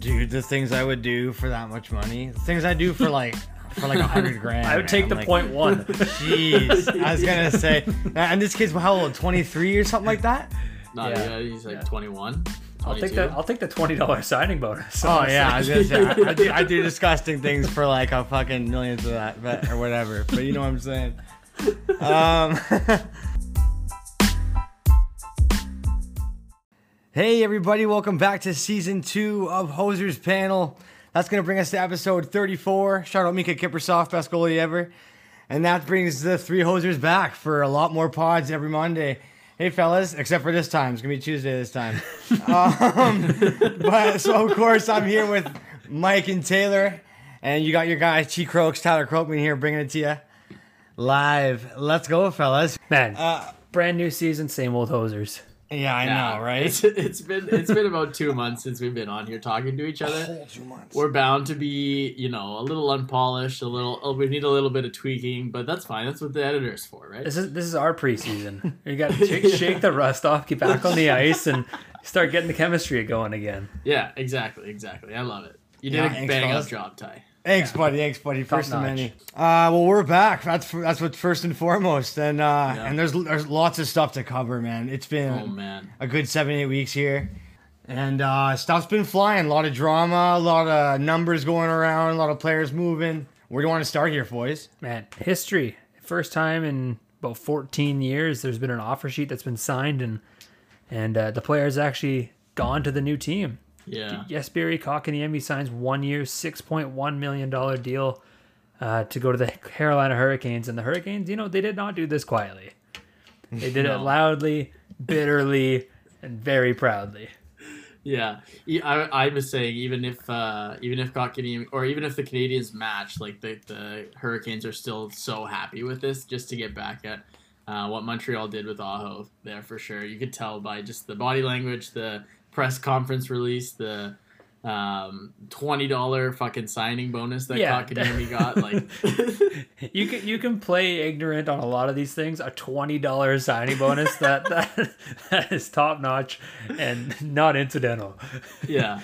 Dude, the things I would do for that much money, the things I do for like for like a hundred grand. I would man. take the Like, point one. Jeez, I was gonna say, and this kid's how old? Twenty three or something like that. Not Yeah. yeah, he's like Yeah. 21. I'll take 22. the I'll take the twenty dollar signing bonus. Oh yeah, I was gonna say I, I, do, I do disgusting things for like a fucking millions of that, but or whatever. But you know what I'm saying. Um. Hey everybody, welcome back to season two of Hosers Panel. That's gonna bring us to episode 34. Shout out Miikka Kiprusoff, best goalie ever. And that brings the three hosers back for a lot more pods every Monday. Hey fellas, except for this time. It's gonna be Tuesday this time. um, but so of course I'm here with Mike and Taylor, and you got your guy Chi Croaks, Tyler Croakman here, bringing it to you live. Let's go, fellas. Man, Uh, brand new season, same old hosers. Yeah, I Yeah, know, right? It's, it's been it's been about two months since we've been on here talking to each other. Whole two months. We're bound to be, you know, a little unpolished, a little. oh, We need a little bit of tweaking, but that's fine. That's what the editor's for, right? This is this is our preseason. You got to shake, shake the rust off, get back on the ice, and start getting the chemistry going again. Yeah, exactly, exactly. I love it. You did Yeah, a bang up job, Ty. Thanks, buddy. Thanks, buddy. First of notch. many. Uh, well, we're back. That's that's what's first and foremost, and uh, Yeah. and there's there's lots of stuff to cover, man. It's been Oh man. a good seven eight weeks here, and uh, stuff's been flying. A lot of drama, a lot of numbers going around, a lot of players moving. Where do you want to start here, boys? Man, history. First time in about 14 years, there's been an offer sheet that's been signed, and and uh, the player's actually gone to the new team. Yeah. Jesperi Kotkaniemi signs one year, $6.1 million deal uh, to go to the Carolina Hurricanes. And the Hurricanes, you know, they did not do this quietly. They did it loudly, bitterly, and very proudly. Yeah, I, I was saying even if uh, even if Kotkaniemi or even if the Canadiens match, like the the Hurricanes are still so happy with this just to get back at uh, what Montreal did with Aho there for sure. You could tell by just the body language, the press conference release, the um, twenty dollar fucking signing bonus that Yeah. Kotkaniemi got. Like, You can you can play ignorant on a lot of these things. A twenty dollars signing bonus that, that that is top notch and not incidental. yeah.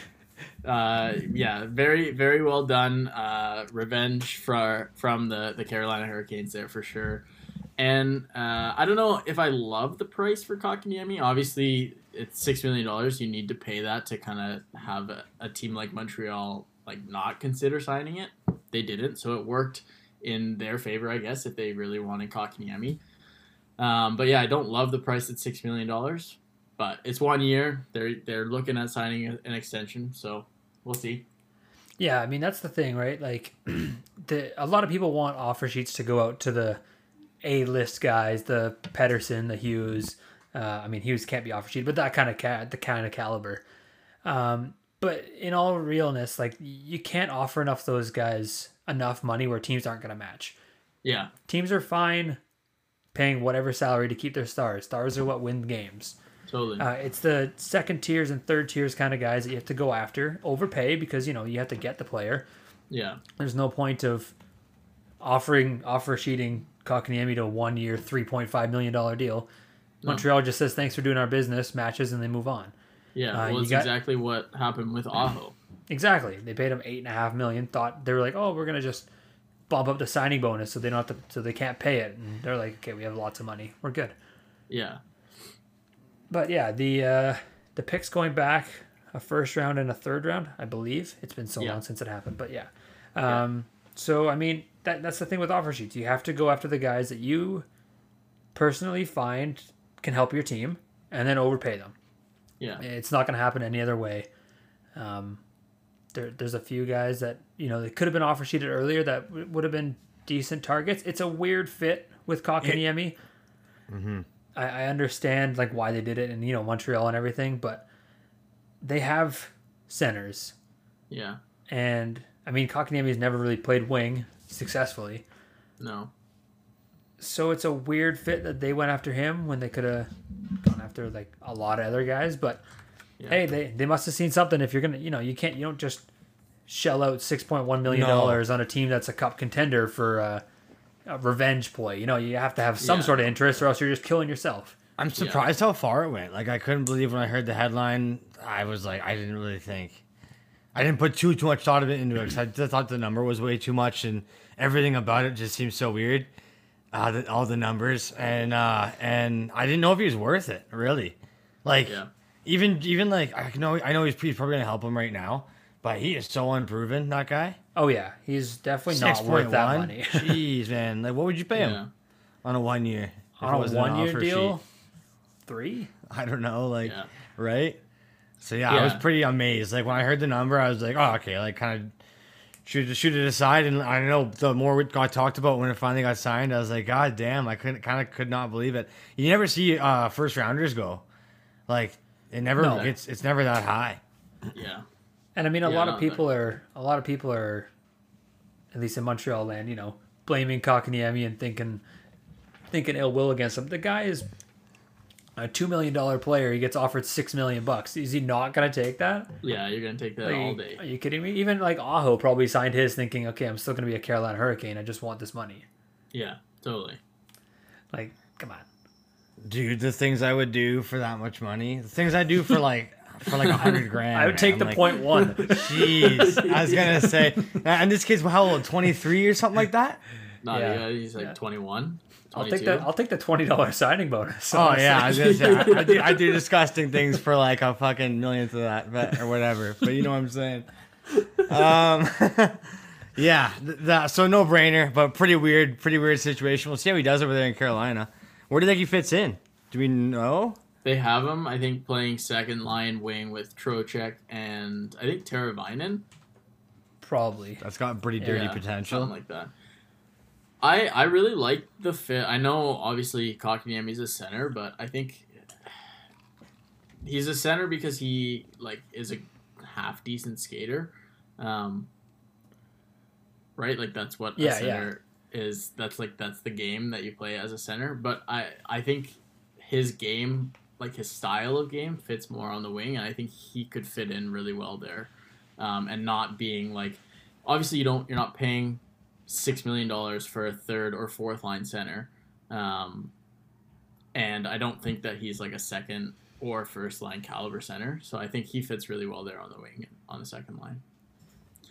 Uh, yeah, very, very well done. Uh, revenge for, from the, the Carolina Hurricanes there for sure. And uh, I don't know if I love the price for Kotkaniemi. Obviously, it's six million dollars. You need to pay that to kind of have a, a team like Montreal like not consider signing it. They didn't, so it worked in their favor, I guess, if they really wanted Kotkaniemi. Um, but yeah, I don't love the price at six million dollars but it's one year. They're they're looking at signing an extension, so we'll see. Yeah, I mean that's the thing, right? Like, the a lot of people want offer sheets to go out to the A list guys, the Pettersson, the Hughes. Uh, I mean, Hughes can't be offer sheet, but that kind of ca- the kind of caliber. Um, but in all realness, like you can't offer enough those guys enough money where teams aren't going to match. Yeah, Teams are fine paying whatever salary to keep their stars. Stars are what win games. totally. Uh, it's the second tiers and third tiers kind of guys that you have to go after, overpay because you know you have to get the player. yeah, There's no point of offering offer sheeting Kotkaniemi to a one year, three point five million dollar deal. Montreal just says thanks for doing our business, matches, and they move on. yeah. uh, well, it's got- exactly what happened with Aho. Exactly. They paid him eight and a half million. Thought they were like, oh, we're gonna just bump up the signing bonus so they don't have to, so they can't pay it. And they're like, okay, we have lots of money, we're good. Yeah, But yeah, the uh, the picks going back a first round and a third round, I believe. It's been so Yeah. long since it happened, but yeah. Um, So I mean, that that's the thing with offer sheets. You have to go after the guys that you personally find can help your team, and then overpay them. yeah, It's not going to happen any other way. Um, there, there's a few guys that you know they could have been offer sheeted earlier that w- would have been decent targets. It's a weird fit with Kotkaniemi. Mm-hmm. I, I understand like why they did it, and you know Montreal and everything, but they have centers, yeah. and I mean Kotkaniemi's never really played wing successfully, No, so it's a weird fit that they went after him when they could have gone after like a lot of other guys. But Yeah. hey, they they must have seen something. If you're gonna, you know, you can't, you don't just shell out six point one million dollars on a team that's a cup contender for uh, a revenge play. You know, you have to have some Yeah. sort of interest, or else you're just killing yourself. I'm surprised how far it went. Like I couldn't believe when I heard the headline. I was like, I didn't really think. I didn't put too too much thought of it into it because I just thought the number was way too much and everything about it just seems so weird. Uh, the, all the numbers and uh, and I didn't know if he was worth it really. Like Yeah. even even like I know I know he's, he's probably gonna help him right now, but he is so unproven. That guy. Oh yeah, he's definitely not worth point that money. Jeez, man. Like, what would you pay him Yeah. on a one year? On a one year deal, sheet? three. I don't know, like Yeah. right. So yeah, I was pretty amazed. Like when I heard the number, I was like, oh okay, like kind of shoot shoot it aside. And I know the more it got talked about when it finally got signed, I was like, god damn, I couldn't kind of could not believe it. You never see uh first rounders go, like it never No. gets it's never that high. Yeah. And I mean, a Yeah, lot of people are a lot of people are, at least in Montreal land, you know, blaming Kotkaniemi and thinking thinking ill will against him. The guy is a two million dollar player. He gets offered six million bucks. Is he not going to take that? Yeah, you're gonna take that all day. Are you kidding me? Even like Aho probably signed his thinking, okay, I'm still going to be a Carolina Hurricane. I just want this money. Yeah, totally. Like, come on. Dude, the things I would do for that much money, the things I do for like for like a hundred grand. I would take man, the like, point one. Jeez, I was gonna say, and this kid's how old? Twenty three or something like that. Not Yeah. yeah. he's like Yeah. 21, I'll take that. I'll take the twenty dollar signing bonus. Oh yeah, I was say I, I, do, I do disgusting things for like a fucking millionth of that, but or whatever. But you know what I'm saying. Um, yeah, th- that so no brainer, but pretty weird, pretty weird situation. We'll see how he does over there in Carolina. Where do you think he fits in? Do we know? They have him, I think, playing second line wing with Trocheck and I think Teravainen. probably. That's got pretty dirty Yeah, potential. Something like that. I I really like the fit. I know obviously Kotkaniemi's a center, but I think he's a center because he like is a half decent skater. Um right? Like that's what Yeah, a center is that's like that's the game that you play as a center. But I I think his game like his style of game fits more on the wing and I think he could fit in really well there. Um, and not being like obviously you don't you're not paying six million dollars for a third or fourth line center. Um, and I don't think that he's like a second or first line caliber center. So I think he fits really well there on the wing on the second line.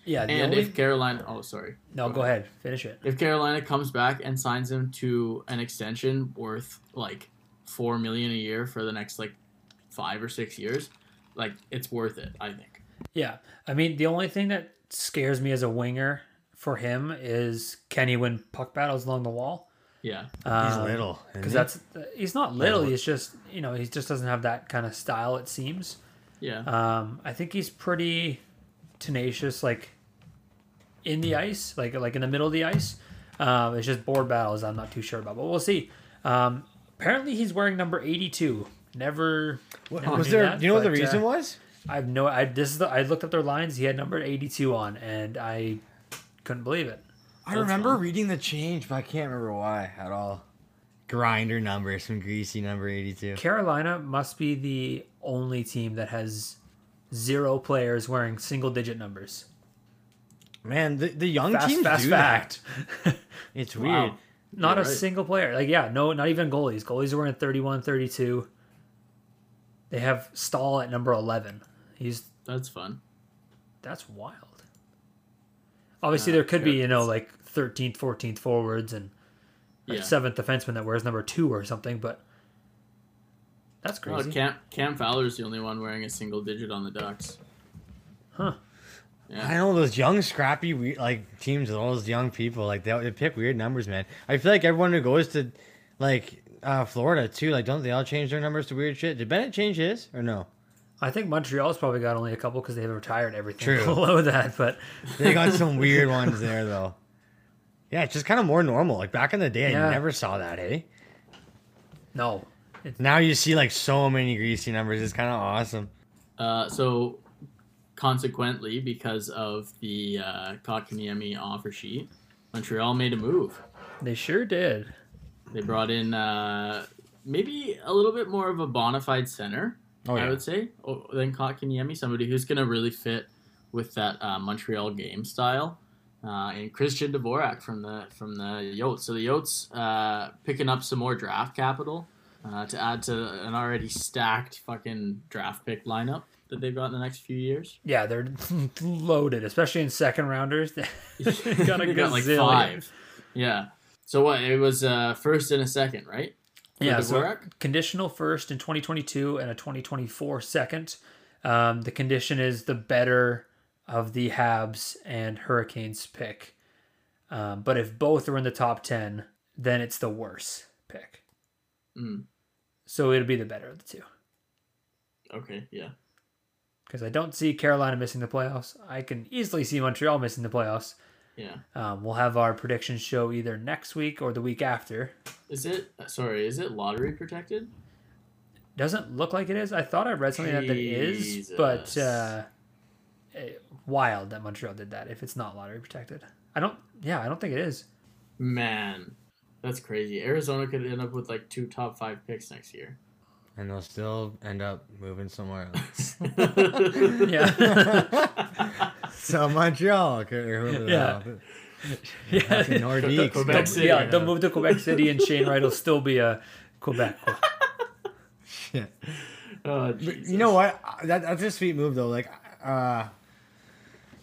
Yeah. The And only, if Carolina, oh sorry, no, go ahead. Finish it. if Carolina comes back and signs him to an extension worth like four million a year for the next like five or six years, like it's worth it. I think. Yeah, I mean the only thing that scares me as a winger for him is can he win puck battles along the wall? Yeah. He's Um, little because isn't that's he's not little. He's just you know he just doesn't have that kind of style. It seems. Yeah. Um, I think he's pretty tenacious, like in the ice, like like in the middle of the ice. Um, it's just board battles. I'm not too sure about, but we'll see. Um, apparently, he's wearing number 82. Never. he? never was there? that, do you know what the but, uh, reason was? I have no. I this is the. I looked up their lines. He had number 82 on, and I couldn't believe it. I That's remember fun. reading the change, but I can't remember why at all. Grinder number, some greasy number eighty-two. Carolina must be the only team that has zero players wearing single digit numbers. Man, the, the young Fast, teams fast do fact. that. It's weird. Wow. Not You're a right. single player. Like, yeah, no, not even goalies. Goalies are wearing 31, 32. They have Staal at number 11. He's That's fun. that's wild. Obviously, Uh, there could be you know like 13th, 14th forwards and Yeah. seventh defenseman that wears number two or something, but that's Oh, crazy. Cam Cam Fowler's the only one wearing a single digit on the Ducks. Huh. Yeah. I know those young, scrappy, we- like teams with all those young people. Like they, they pick weird numbers, man. I feel like everyone who goes to, like, uh, Florida too. Like, don't they all change their numbers to weird shit? Did Bennett change his or no? I think Montreal's probably got only a couple because they've retired everything True. below that. But They got some weird ones there though. Yeah, it's just kind of more normal. Like back in the day, Yeah. I never saw that. Eh? no, Now you see like so many greasy numbers. It's kind of awesome. Uh, so, consequently, because of the uh, Kotkaniemi offer sheet, Montreal made a move. they sure did. They brought in uh, maybe a little bit more of a bona fide center, Oh I would say, o- than Kotkaniemi, somebody who's going to really fit with that uh, Montreal game style. Uh, and Christian Dvorak from the from the Yotes. So the Yotes uh, picking up some more draft capital uh, to add to an already stacked fucking draft pick lineup. that they've got in the next few years? Yeah, they're loaded, especially in second rounders. Got a They got like five. Yeah. So what? It was uh, first and a second, right? Yeah, so conditional first in 2022 and a 2024 second. Um, the condition is the better of the Habs and Hurricanes pick. Um, but if both are in the top 10, then it's the worse pick. Mm. So it'll be the better of the two. Okay. Yeah. Because I don't see Carolina missing the playoffs. I can easily see Montreal missing the playoffs. Yeah. Um, we'll have our predictions show either next week or the week after. Is it? Sorry. Is it lottery protected? Doesn't look like it is. I thought I read something that it is, but uh, eh, wild that Montreal did that. If it's not lottery protected, I don't. Yeah, I don't think it is. Man, that's crazy. Arizona could end up with like two top five picks next year. And they'll still end up moving somewhere else. Yeah, so Montreal, could- or Yeah. yeah. Fucking Nordiques. Quebec. City. yeah, they'll move to Quebec City, and Shane Wright will still be a Quebec. Yeah. Oh, you know what? That, that's a sweet move though. Like, uh,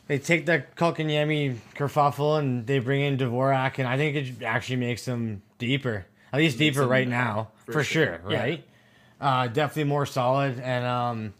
they take the Kotkaniemi kerfuffle and they bring in Dvorak, and I think it actually makes them deeper. At least deeper right now, for for, sure. sure. Yeah. Right? Uh, definitely more solid, and um,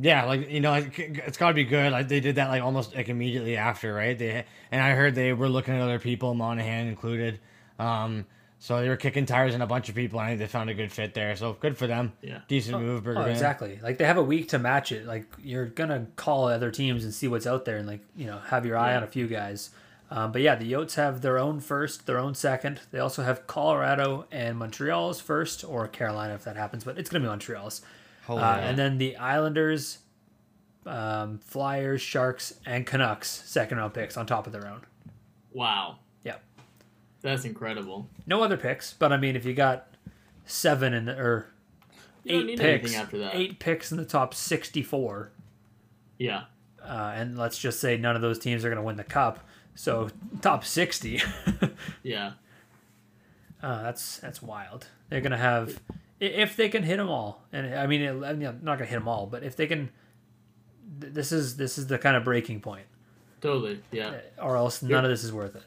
yeah, like you know, like, it's got to be good. Like they did that like almost like immediately after, right? They and I heard they were looking at other people, Monahan included. Um, so they were kicking tires in a bunch of people. and I think they found a good fit there. So good for them. Yeah. Decent move, Oh, Bergevin. exactly. Like they have a week to match it. Like you're gonna call other teams and see what's out there, and like you know have your eye Yeah. on a few guys. Um, but yeah, the Yotes have their own first, their own second. They also have Colorado and Montreal's first, or Carolina if that happens. But it's gonna be Montreal's. Holy Uh, and then the Islanders, um, Flyers, Sharks, and Canucks second round picks on top of their own. Wow. Yep. That's incredible. No other picks, but I mean, if you got seven in the, or eight picks, after that. eight picks in the top sixty-four. Yeah. uh, and let's just say none of those teams are going to win the cup. So top sixty, yeah. uh, Yeah. that's that's wild. They're going to have i- if they can hit them all, and I mean, it, I mean, I'm not going to hit them all, but if they can, th- this is this is the kind of breaking point, Totally. Yeah. or else none of this is worth it.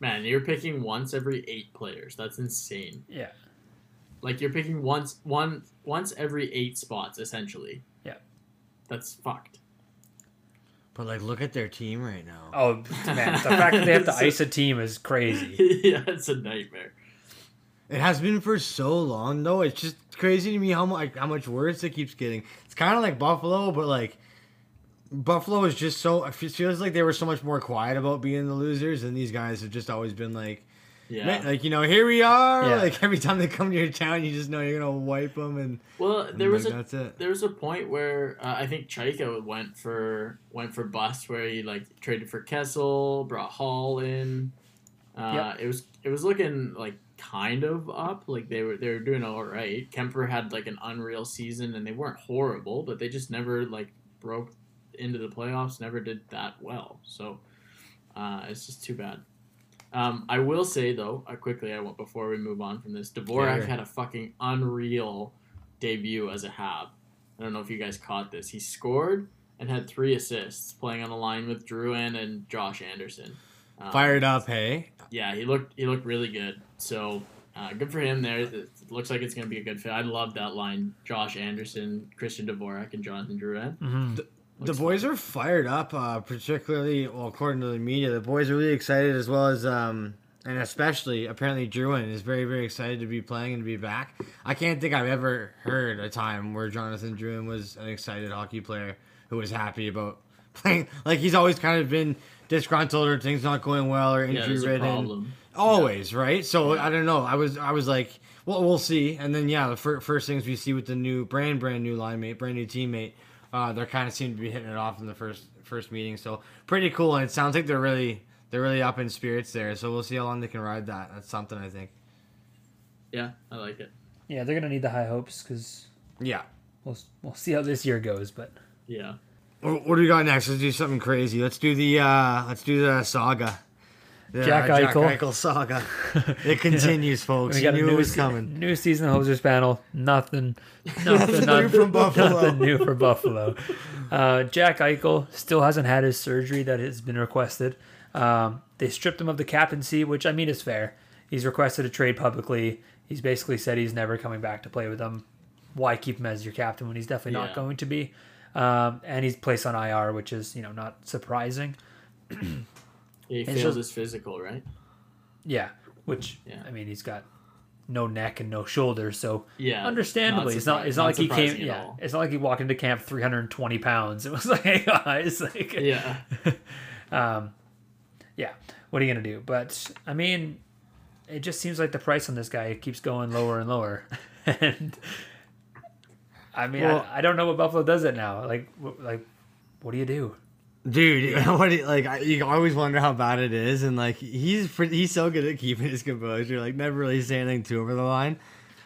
Man, you're picking once every eight players. That's insane. Yeah, Like you're picking once one once every eight spots essentially. Yeah. That's fucked. But like, look at their team right now. Oh man, the fact that they have to ice a team is crazy. yeah, it's a nightmare. It has been for so long though. It's just crazy to me how much how much worse it keeps getting. It's kind of like Buffalo, but like Buffalo is just so. It feels like they were so much more quiet about being the losers, and these guys have just always been like, Yeah. Like you know, here we are. Yeah. Like every time they come to your town, you just know you're gonna wipe them, and, well, and, there was like, a that's it. there was a point where uh, I think Chayka went for went for bust where he like traded for Kessel, brought Hall in. Uh, It was it was looking like kind of up, like they were they were doing all right. Kuemper had like an unreal season, and they weren't horrible, but they just never like broke into the playoffs. Never did that well, so uh, it's just too bad. Um, I will say though, uh, quickly, I want before we move on from this, Dvorak Yeah. had a fucking unreal debut as a Hab. I don't know if you guys caught this. He scored and had three assists, playing on a line with Drouin and Josh Anderson. Um, Fired up, hey. Yeah, he looked he looked really good. So uh, good for him there. It looks like it's going to be a good fit. I love that line: Josh Anderson, Christian Dvorak, and Jonathan Drouin. hmm The boys are fired up, uh, particularly well, according to the media. The boys are really excited, as well as um, and especially apparently Drouin is very very excited to be playing and to be back. I can't think I've ever heard a time where Jonathan Drouin was an excited hockey player who was happy about playing. Like he's always kind of been disgruntled or things not going well or injury there's a ridden. problem. Always, right? So Yeah. I don't know. I was I was like, well, we'll see. And then yeah, the fir- first things we see with the new brand brand new line mate, brand new teammate, uh, they're kind of seem to be hitting it off in the first first meeting. So pretty cool. And it sounds like they're really they're really up in spirits there. So we'll see how long they can ride that. That's something I think. Yeah, I like it. Yeah, they're going to need the high hopes because Yeah. we'll we'll see how this year goes. But Yeah. What what do we got next? Let's do something crazy. Let's do the uh let's do the saga. The Jack Jack Eichel. Eichel saga. It continues, folks. We You got a knew it new, was se- coming. new season of Hosers panel. Nothing, nothing, new from Buffalo. Nothing new for Buffalo. Uh, Jack Eichel still hasn't had his surgery that has been requested. Um, they stripped him of the captaincy, which I mean is fair. He's requested a trade publicly. He's basically said he's never coming back to play with them. Why keep him as your captain when he's definitely not going to be? Um, and he's placed on IR, which is you know not surprising. He failed just- his physical, right? Yeah, which Yeah. I mean, he's got no neck and no shoulders, so Yeah, understandably, not it's not. It's not, not like he came. Yeah, all. it's not like he walked into camp 320 pounds. It was like, hey guys, like, Yeah, yeah. What are you gonna do? But I mean, it just seems like the price on this guy keeps going lower and lower, and I mean, Well- I, I don't know what Buffalo does it now. Like, wh- like, what do you do? Dude, what do you- like I, you always wonder how bad it is, and like he's he's so good at keeping his composure, like never really saying anything too over the line.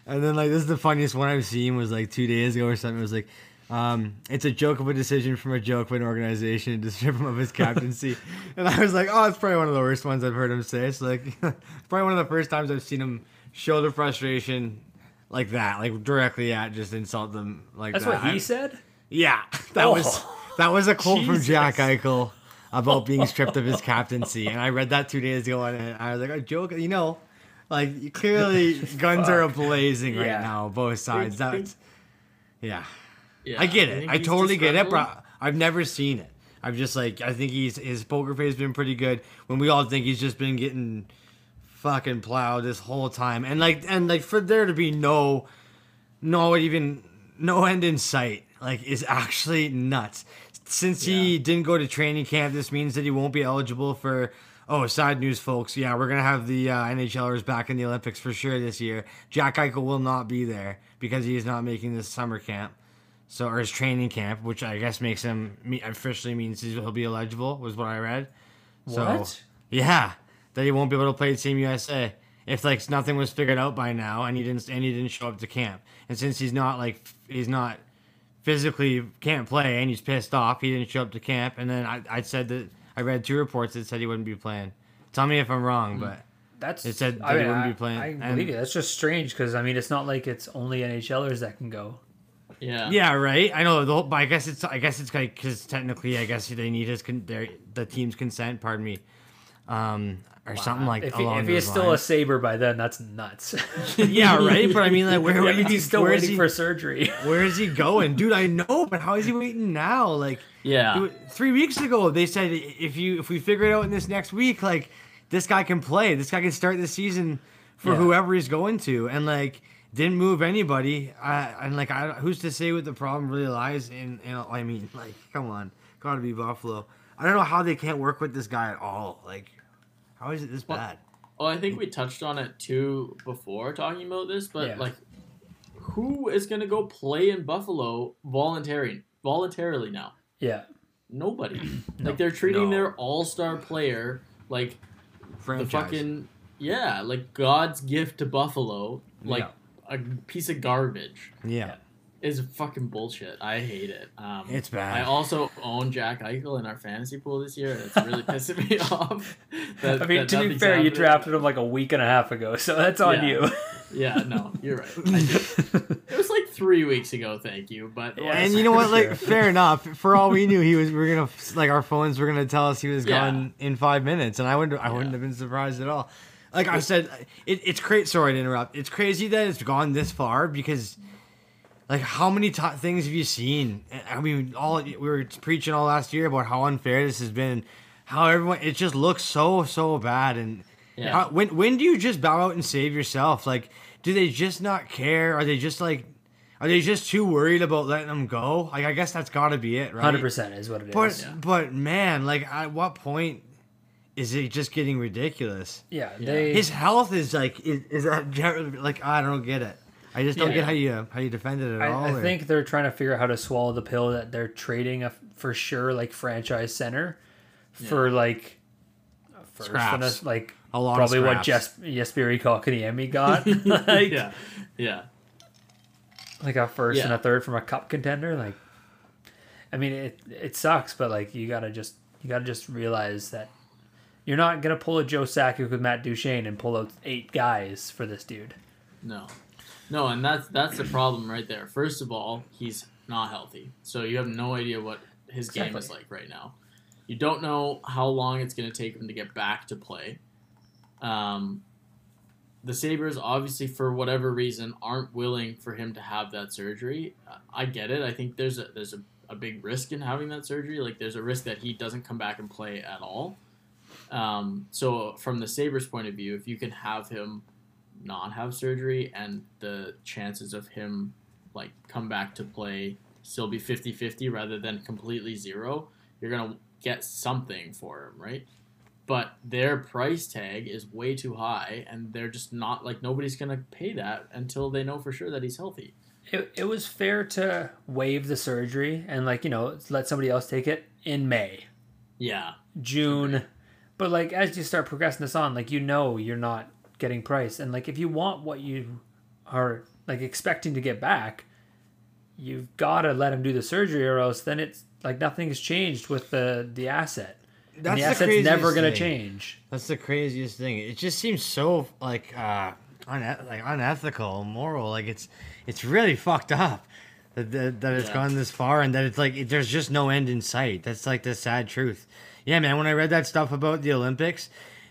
And then like this is the funniest one I've seen was like two days ago or something. It was like, um, it's a joke of a decision from a joke of an organization to strip him of his captaincy. and I was like, oh, it's probably one of the worst ones I've heard him say. It's like probably one of the first times I've seen him show the frustration like that, like directly at just insult them like That's that. what he I- said. yeah, that Oh. was that was a quote from Jack Eichel about being stripped of his captaincy, and I read that two days ago, and I was like, "I joke, you know, like clearly guns are blazing right Yeah. now, both sides." That's yeah, yeah. I get it, think I totally get it, disgruntled. but I've never seen it. I'm just like, I think he's his poker face has been pretty good. When we all think he's just been getting fucking plowed this whole time, and like, and like for there to be no no even no end in sight like is actually nuts. Since he didn't go to training camp this means that he won't be eligible for oh side news folks. Yeah we're gonna have the uh, nhlers back in the olympics for sure this year. Jack eichel will not be there because he is not making this summer camp. So or his training camp which i guess makes him me- officially means he'll be eligible was what i read. So What? yeah that he won't be able to play Team USA if like nothing was figured out by now and he didn't and he didn't show up to camp. And since he's not like he's not physically can't play and he's pissed off, he didn't show up to camp. And then I, I said that I read two reports that said he wouldn't be playing. Tell me if I'm wrong, but That's It said I that he wouldn't I, be playing, I and- believe you. That's just strange because I mean, it's not like it's only NHLers that can go. yeah, yeah, right. I know the whole, but I guess it's I guess it's like because technically I guess they need his con- their the team's consent. Pardon me. Um, or something like if he, if he those is still a Sabre by then, that's nuts. yeah, right. But I mean, like, where, that means he's still where is waiting he, for surgery. Where is he going, dude? I know, but how is he waiting now? Like, yeah. dude, three weeks ago they said if you if we figure it out in this next week, like this guy can play. This guy can start the season for Yeah. whoever he's going to, and like didn't move anybody. I and like I who's to say what the problem really lies in? in I mean, like, come on, gotta be Buffalo. I don't know how they can't work with this guy at all. Like, how is it this bad? Well, I think we touched on it too before talking about this, but Yeah. like, who is gonna go play in Buffalo voluntary voluntarily now? yeah, Nobody. Like they're treating No. their all star player like Franchise. the fucking yeah, like God's gift to Buffalo, like a piece of garbage. yeah. Is fucking bullshit. I hate it. Um, It's bad. I also own Jack Eichel in our fantasy pool this year, and it's really pissing me off. That, I mean, that to be nothing's fair, you drafted him like a week and a half ago, so that's on Yeah. you. Yeah, no, you're right. I. It was like three weeks ago. Thank you, but Yeah. And you know what? Like, fair enough. For all we knew, he was. We are gonna like our phones were gonna tell us he was Yeah. gone in five minutes, and I wouldn't. I wouldn't have been surprised at all. Like I said, it, it's crazy. Sorry to interrupt. It's crazy that it's gone this far because, like, how many t- things have you seen? I mean, all we were preaching all last year about how unfair this has been, how everyone. It just looks so so bad, and Yeah. how, when when do you just bow out and save yourself? Like, do they just not care? Are they just like, are they just too worried about letting them go? Like, I guess that's got to be it, right? Hundred percent is what it is. But Yeah. but man, like, at what point is it just getting ridiculous? yeah, Yeah. they His health is like is, is that like I don't get it. I just don't Yeah. get how you how you defend it at all. I, I or- think they're trying to figure out how to swallow the pill that they're trading a for sure like franchise center for like a first and a, like A lot of probably what scraps. Jes- Jesperi Kotkaniemi got like yeah, yeah, like a first and a third from a cup contender like I mean it it sucks but like you got to just you got to just realize that You're not gonna pull a Joe Sakic with Matt Duchene and pull out eight guys for this dude. No, no, and that's that's the problem right there. First of all, he's not healthy, so you have no idea what his game is like right now. You don't know how long it's going to take him to get back to play. Um, the Sabres, obviously, for whatever reason, aren't willing for him to have that surgery. I get it. I think there's a there's a, a big risk in having that surgery. Like there's a risk that he doesn't come back and play at all. Um, so from the Sabres' point of view, if you can have him not have surgery and the chances of him like come back to play still be 50-50 rather than completely zero, you're going to get something for him, right? But their price tag is way too high and they're just not like nobody's going to pay that until they know for sure that he's healthy. It, it was fair to waive the surgery and like you know let somebody else take it in May, Yeah. June, but like as you start progressing this on, like you know you're not getting price, and like if you want what you are like expecting to get back, you've got to let him do the surgery, or else then it's like nothing's changed with the the asset. And That's the the asset's craziest never going to change. That's the craziest thing. It just seems so like uh une- like unethical, immoral. Like it's it's really fucked up that that, that it's Yeah. gone this far and that it's like it, there's just no end in sight. That's like the sad truth. Yeah, man. When I read that stuff about the Olympics,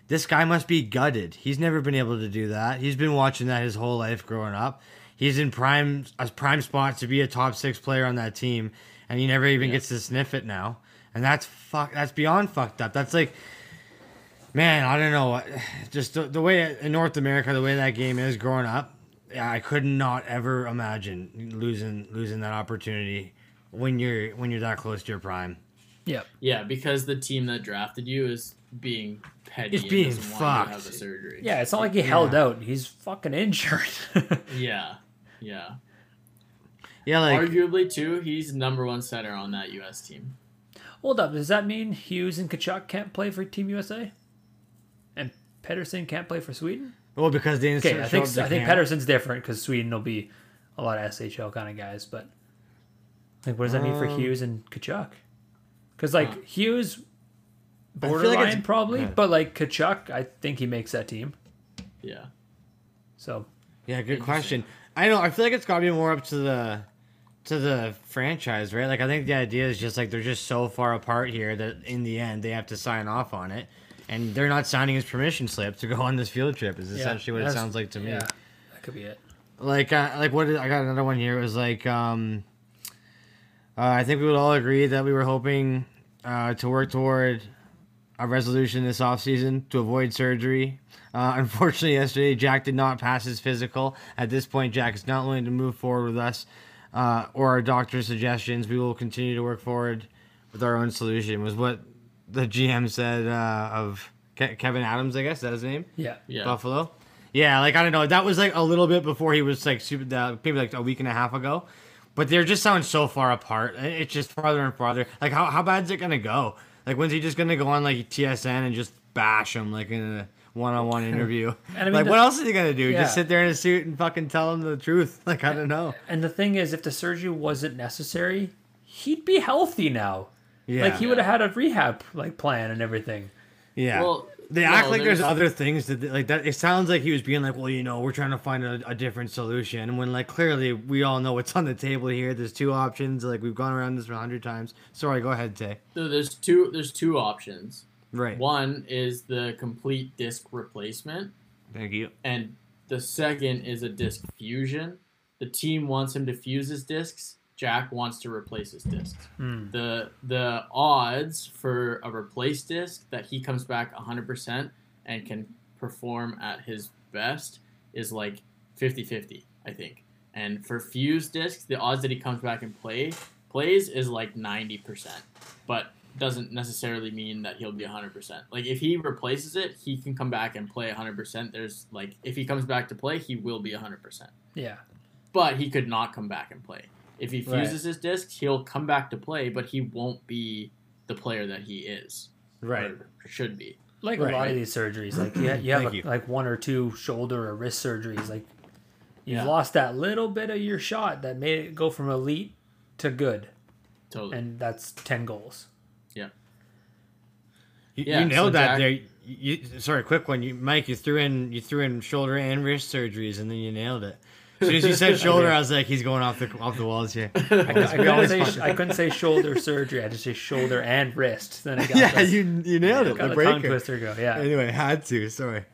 this guy must be gutted. He's never been able to do that. He's been watching that his whole life growing up. He's in prime a prime spot to be a top six player on that team, and he never even Yeah. gets to sniff it now. And that's fuck. That's beyond fucked up. That's like Man, I don't know. Just the, the way in North America, the way that game is growing up, I could not ever imagine losing losing that opportunity when you're when you're that close to your prime. Yep. Yeah, because the team that drafted you is being petty It's and being doesn't want to have fucked. the surgery. Yeah, it's not like he held out. He's fucking injured. Yeah. Yeah. Yeah, like Arguably, too, he's number one center on that U.S. team. Hold up, does that mean Hughes and Tkachuk can't play for Team USA? And Pettersson can't play for Sweden? well because they didn't Okay, I think up to I think. Pettersson's different because Sweden will be a lot of SHL kind of guys. But like, what does that mean for Um, Hughes and Tkachuk? Because like Huh. Hughes, I feel like borderline it's- probably, yeah. but like Tkachuk, I think he makes that team. Yeah. So Yeah, good question. I know. I feel like it's got to be more up to the to the franchise, right? Like I think the idea is just like they're just so far apart here that in the end they have to sign off on it, and they're not signing his permission slip to go on this field trip. Is yeah, essentially what it sounds like to me. Yeah, that could be it. like uh, like what is, I got another one here. It was like um, uh, I think we would all agree that we were hoping uh, to work toward a resolution this offseason to avoid surgery. Uh, unfortunately, yesterday Jack did not pass his physical. At this point, Jack is not willing to move forward with us uh, or our doctor's suggestions. We will continue to work forward with our own solution. Was what the GM said uh, of Ke- Kevin Adams. I guess is that his name. Yeah, Yeah. Buffalo. Yeah, like I don't know. That was like a little bit before he was like super. Uh, maybe like a week and a half ago. But they're just sounding so far apart. It's just farther and farther. Like how how bad is it gonna go? Like when's he just gonna go on like TSN and just bash him like in a one on one interview? And I mean, like the- what else is he gonna do? Yeah. Just sit there in a suit and fucking tell him the truth? Like I don't know. and the thing is, if the surgery wasn't necessary, he'd be healthy now. Yeah, Like he would have had a rehab like plan and everything. yeah. Well, they no, act like there's, there's- other things that like that. It sounds like he was being like, well, you know, we're trying to find a, a different solution. When like clearly we all know what's on the table here. There's two options. Like we've gone around this a hundred times. Sorry, go ahead, Tay. So there's two. There's two options. Right. One is the complete disc replacement, Thank you. and the second is a disc fusion. The team wants him to fuse his discs. Jack wants to replace his discs. Hmm. The the odds for a replaced disc that he comes back 100% and can perform at his best is like 50-50, I think. And for fused discs, the odds that he comes back and play plays is like 90%. But doesn't necessarily mean that he'll be 100%. Like if he replaces it, he can come back and play 100%. There's like if he comes back to play, he will be 100%. Yeah, But he could not come back and play. If he Right. fuses his discs, he'll come back to play, but he won't be the player that he is Right. or should be. like Right. a lot of these surgeries, like you, you have a, you. like one or two shoulder or wrist surgeries, like you've Yeah. lost that little bit of your shot that made it go from elite to good, Totally. and that's ten goals. You, Yeah, you nailed so that Jack- there. you sorry, quick one. You, Mike, you threw in you threw in shoulder and wrist surgeries, and then you nailed it. As soon as you said shoulder, I was like, he's going off the off the walls here. I, I, couldn't say, I couldn't say shoulder surgery. I had to say shoulder and wrist. Then I got yeah, the, you you nailed it. got The the tongue breaker. twister go. Yeah. Anyway, had to. Sorry.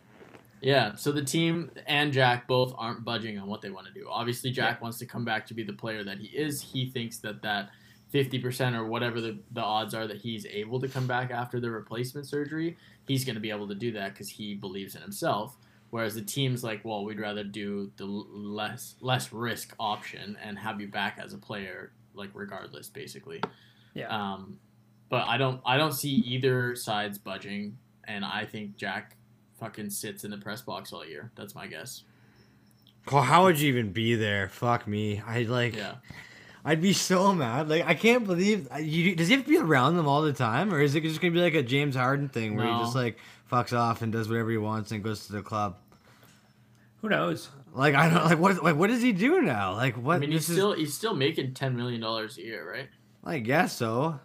Yeah, so the team and Jack both aren't budging on what they want to do. Obviously, Jack wants to come back to be the player that he is. He thinks that that 50% or whatever the, the odds are that he's able to come back after the replacement surgery, he's going to be able to do that because he believes in himself. Whereas the team's like, well, we'd rather do the less less risk option and have you back as a player, like regardless, basically. Yeah. Um, but I don't I don't see either side's budging, and I think Jack fucking sits in the press box all year. That's my guess. Well, how would you even be there? Fuck me. I like. Yeah. I'd be so mad. Like I can't believe. You, does he have to be around them all the time, or is it just gonna be like a James Harden thing where No. he just like fucks off and does whatever he wants and goes to the club? Who knows? Like I don't like what like what does he do now? Like what? I mean, he's this is- still he's still making ten million dollars a year, right? I guess so.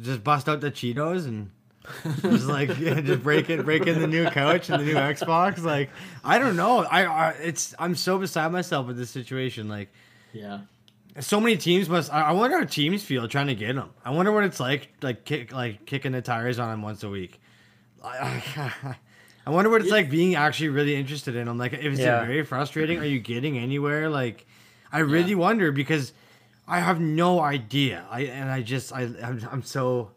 Just bust out the Cheetos and just like yeah, just break it, break in the new couch and the new Xbox. Like I don't know. I, I it's I'm so beside myself with this situation. Like Yeah. so many teams must. I I wonder how teams feel trying to get him. I wonder what it's like like kick like kicking the tires on him once a week. I, I wonder what it's Yeah. like being actually really interested in him. Like, is Yeah. it very frustrating? Are you getting anywhere? Like, I really Yeah. wonder because I have no idea. I and I just I I'm, I'm so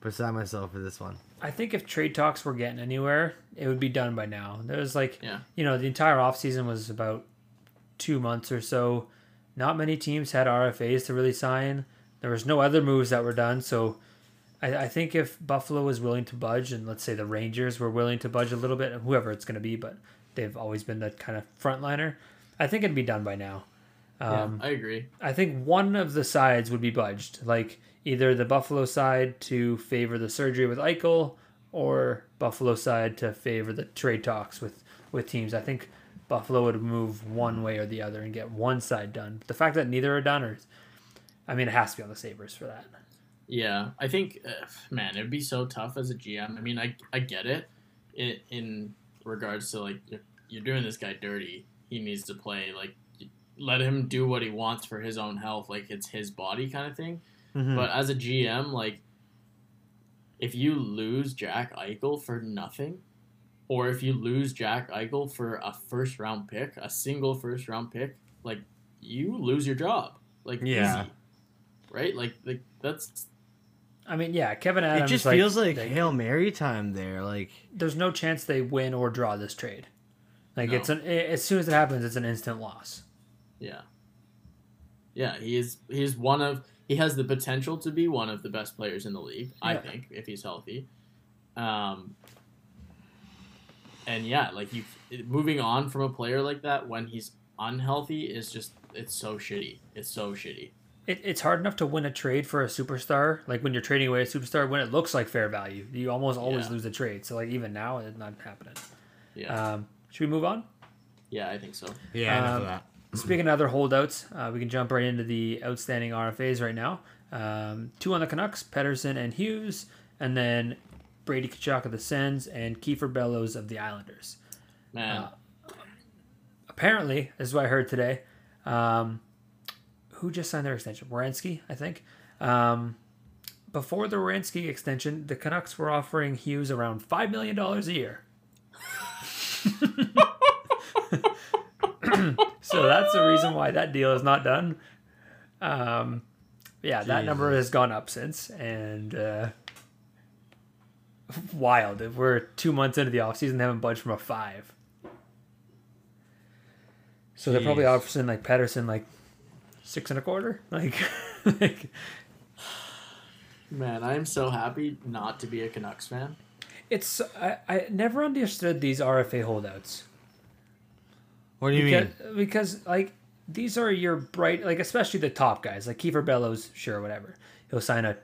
beside myself with this one. I think if trade talks were getting anywhere, it would be done by now. There was like, Yeah. you know, the entire off season was about two months or so. Not many teams had RFAs to really sign. There was no other moves that were done. So I, I think if Buffalo was willing to budge, and let's say the Rangers were willing to budge a little bit, whoever it's going to be, but they've always been that kind of frontliner, I think it'd be done by now. Um, yeah, I agree. I think one of the sides would be budged, like either the Buffalo side to favor the surgery with Eichel, or Buffalo side to favor the trade talks with with teams. I think Buffalo would move one way or the other and get one side done. The fact that neither are done, or I mean, it has to be on the Sabres for that. Yeah, I think, uh, man, it'd be so tough as a GM. I mean, I, I get it in, in regards to like you're, you're doing this guy dirty. He needs to play. Like, let him do what he wants for his own health. Like it's his body kind of thing. Mhm. But as a GM, like, if you lose Jack Eichel for nothing, or if you lose Jack Eichel for a first round pick, a single first round pick, like you lose your job. Like Yeah. easy. right? Like like that's I mean, yeah, Kevin Adams. it just feels like they- hail mary time there. Like there's no chance they win or draw this trade. Like No. it's an as soon as it happens, it's an instant loss. yeah. Yeah, he is he's one of he has the potential to be one of the best players in the league, I think, if he's healthy. Um and yeah, like you moving on from a player like that when he's unhealthy is just it's so shitty. It's so shitty. It, it's hard enough to win a trade for a superstar. Like when you're trading away a superstar, when it looks like fair value, you almost always Yeah. lose the trade. So like even now, it's not happening. Yeah. Um, should we move on? yeah, I think so. yeah, enough Um, of that. Speaking of other holdouts, uh, we can jump right into the outstanding RFAs right now. Um, two on the Canucks, Pettersson and Hughes, and then Brady Tkachuk of the Sens and Kiefer Bellows of the Islanders. Man. Uh, Apparently, this is what I heard today. Um, who just signed their extension? Werenski, I think. Um, before the Werenski extension, the Canucks were offering Hughes around $5 million a year. so that's the reason why that deal is not done. Um, yeah, that number has gone up since, and uh, wild. If we're two months into the offseason, they haven't budged from a five. So they're probably offering like Pettersson like six and a quarter. Like, like Man, I am so happy not to be a Canucks fan. it's I, I never understood these RFA holdouts. What do you because, mean? because like these are your bright like especially the top guys like Kiefer Bellows sure whatever he'll sign a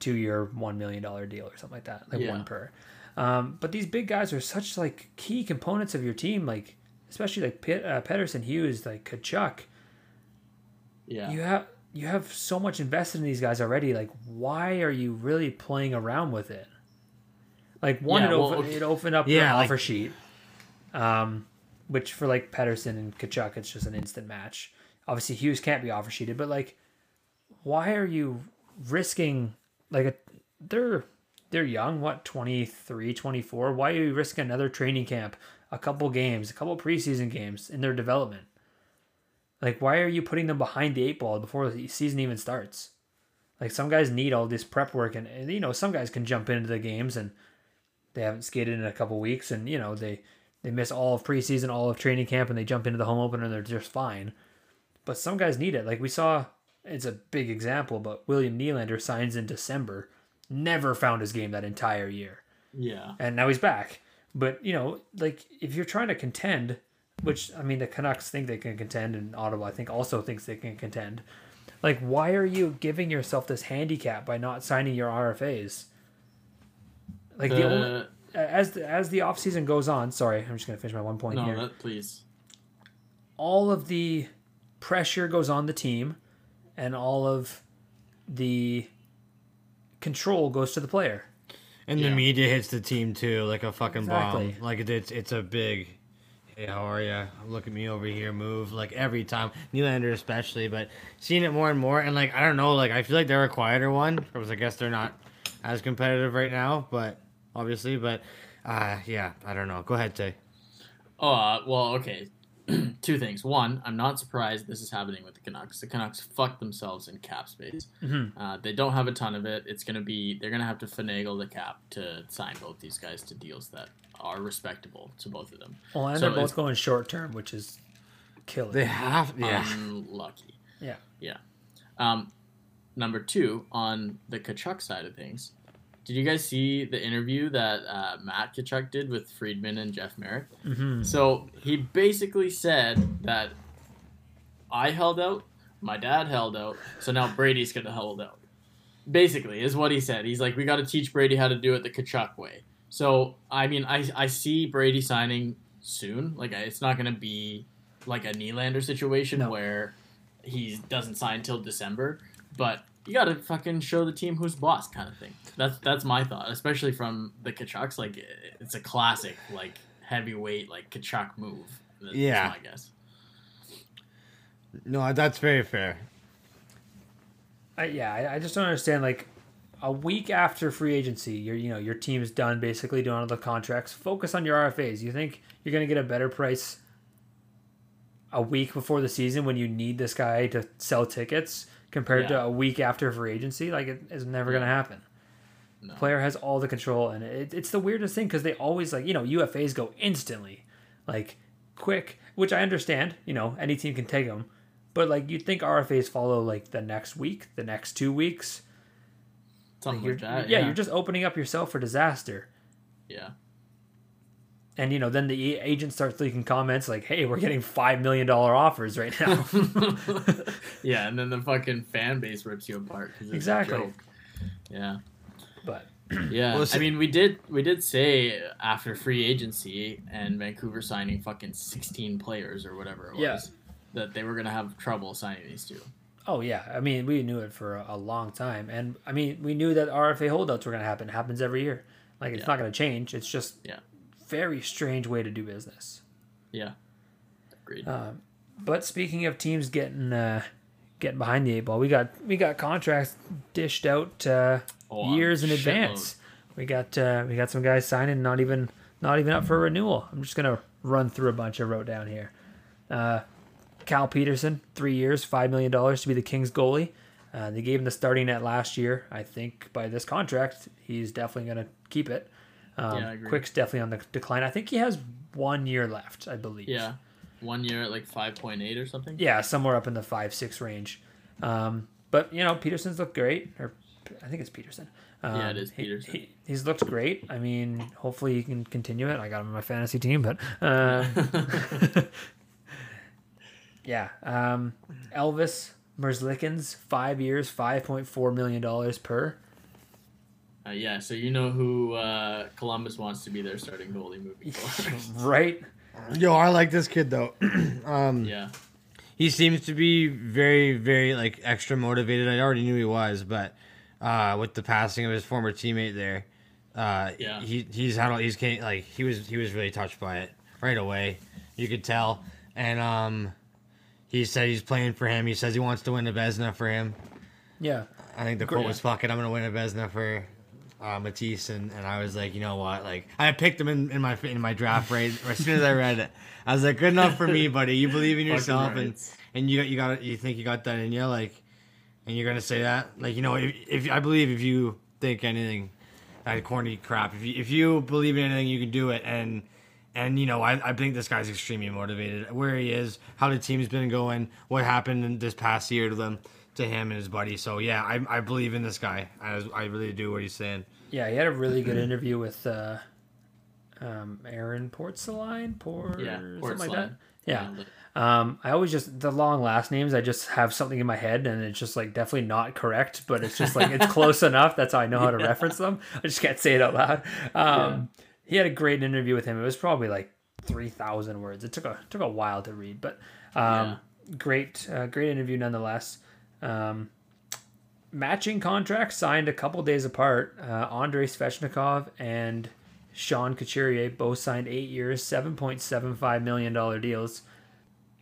two year one million dollar deal or something like that like Yeah. one per um, but these big guys are such like key components of your team like especially like Pet, uh, Pettersson Hughes like Tkachuk Yeah. you have you have so much invested in these guys already like why are you really playing around with it Like one, Yeah, it, well, open, it opened up Yeah, the like- offer sheet, um, which for like Pettersson and Tkachuk, it's just an instant match. Obviously, Hughes can't be offer sheeted, but like, why are you risking like a they're they're young, what 23, 24. Why are you risking another training camp, a couple games, a couple preseason games in their development? Like, why are you putting them behind the eight ball before the season even starts? Like, some guys need all this prep work, and, and you know, some guys can jump into the games and they haven't skated in a couple weeks, and you know, they they miss all of preseason, all of training camp, and they jump into the home opener and they're just fine. But some guys need it. Like we saw, it's a big example, but William Nylander signs in December, never found his game that entire year Yeah. and now he's back. But you know, like if you're trying to contend, which I mean, the Canucks think they can contend, and Ottawa I think also thinks they can contend. Like, why are you giving yourself this handicap by not signing your RFAs? Like the only, uh, as the, as the off season goes on. Sorry, I'm just gonna finish my one point no, here. that please. all of the pressure goes on the team, and all of the control goes to the player. And Yeah. the media hits the team too, like a fucking Exactly. bomb. Like it's it's a big. Hey, how are ya? Look at me over here. Move like every time. Nylander especially, but seeing it more and more, and like I don't know, like I feel like they're a quieter one because I guess they're not as competitive right now, but obviously, but uh yeah, I don't know. Go ahead, Tay. Oh, uh, well, okay. Two things. One, I'm not surprised this is happening with the Canucks. The Canucks fucked themselves in cap space. Mhm. Uh, they don't have a ton of it. It's gonna be they're gonna have to finagle the cap to sign both these guys to deals that are respectable to both of them. Well, and So they're both going short term, which is killing. They have, yeah. Unlucky. yeah. Yeah. Um, number two, on the Tkachuk side of things, did you guys see the interview that uh, Matt Tkachuk did with Friedman and Jeff Marek? hmm So he basically said that I held out, my dad held out, so now Brady's gonna hold out. Basically, is what he said. He's like, we got to teach Brady how to do it the Tkachuk way. So I mean, I I see Brady signing soon. Like it's not gonna be like a Nylander situation No. where he doesn't sign till December, but. You gotta fucking show the team who's boss, kind of thing. That's that's my thought, especially from the Tkachucks. Like it's a classic, like heavyweight, like Tkachuk move. That's Yeah. my guess. No, that's very fair. I, yeah, I, I just don't understand. Like a week after free agency, your you know your team's done basically doing all the contracts. Focus on your RFAs. You think you're gonna get a better price a week before the season when you need this guy to sell tickets compared to a week after free agency? Like it is never gonna happen. No. Player has all the control, and it, it's the weirdest thing because they always like you know UFAs go instantly, like quick, which I understand. You know any team can take them, but like you'd think RFAs follow like the next week, the next two weeks. Something You're, like that. yeah, Yeah, you're just opening up yourself for disaster. yeah. And you know, then the a- agent starts leaking comments like, "Hey, we're getting five million dollar offers right now." yeah, and then the fucking fan base rips you apart. it's a Exactly. joke. Yeah. but Yeah, Well, I mean, we did we did say after free agency and Vancouver signing fucking sixteen players or whatever it was Yeah. that they were gonna have trouble signing these two. Oh yeah, I mean, we knew it for a, a long time, and I mean, we knew that RFA holdouts were going to happen. It happens every year. Like it's Yeah. not going to change. It's just Yeah. very strange way to do business. Yeah, agreed. Um, but speaking of teams getting uh, getting behind the eight ball, we got we got contracts dished out uh, Oh, years in advance. We got uh, we got some guys signing not even not even up for renewal. I'm just gonna run through a bunch I wrote down here. Cal Petersen, three years, five million dollars to be the Kings goalie. Uh, they gave him the starting net last year. I think by this contract, he's definitely gonna keep it. Um, Yeah, I agree. Quick's definitely on the decline. I think he has one year left, I believe. yeah, one year at like five point eight or something. Yeah, somewhere up in the five six range. Um, but you know, Petersen's looked great, or I think it's Petersen. Um, Yeah, it is Petersen. He, he's looked great. I mean, hopefully he can continue it. I got him in my fantasy team, but uh, yeah. Um, Elvis Merzlikins, five years, five point four million dollars per. Uh, yeah, so you know who uh, Columbus wants to be their starting goalie moving forward. right. Yo, I like this kid though. um, yeah, he seems to be very, very like extra motivated. I already knew he was, but uh, with the passing of his former teammate there, Uh, Yeah. he he's had all- he's ca- like he was he was really touched by it right away. You could tell, and um, he said he's playing for him. He says he wants to win the Vezina for him. Yeah. I think the quote was "fuck it, I'm gonna win a Vezina for uh, Matiss," and, and I was like, you know what, like I picked him in, in my in my draft right as soon as I read it. I was like, good enough for me, buddy. You believe in yourself, and and you got you got you think you got that in you, like, and you're gonna say that, like, you know, if, if I believe if you think anything, that corny crap, if you if you believe in anything, you can do it, and. And you know, I, I think this guy's extremely motivated. Where he is, how the team's been going, what happened in this past year to them, to him and his buddy. So yeah, I, I believe in this guy. I, I really do what he's saying. Yeah, he had a really good interview with uh, um, Aaron Portzline, Port, Yeah, something like that. Yeah. Um, I always just the long last names. I just have something in my head, and it's just like definitely not correct, but it's just like it's close enough. That's how I know how to reference them. I just can't say it out loud. Um, He had a great interview with him. It was probably like three thousand words. It took a took a while to read, but um, great uh, great interview nonetheless. Um, matching contracts signed a couple days apart. Uh, Andrei Svechnikov and Sean Couturier both signed eight years, seven point seven five million dollar deals.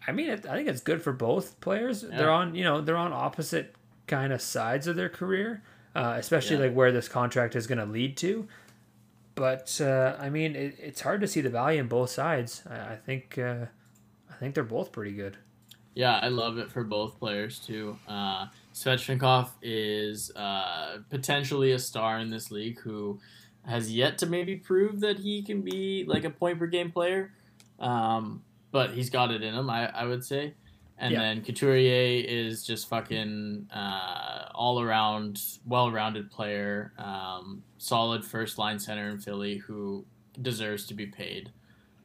I mean, it, I think it's good for both players. They're on, you know, they're on opposite kind of sides of their career, uh, especially Yeah. like where this contract is going to lead to. But uh, I mean, it, it's hard to see the value in both sides. I, I think, uh, I think they're both pretty good. Yeah, I love it for both players too. Uh, Svechnikov is uh, potentially a star in this league who has yet to maybe prove that he can be like a point per game player, um, but he's got it in him. I, I would say. And Yeah. then Couturier is just fucking uh, all around, well rounded player, um, solid first line center in Philly who deserves to be paid.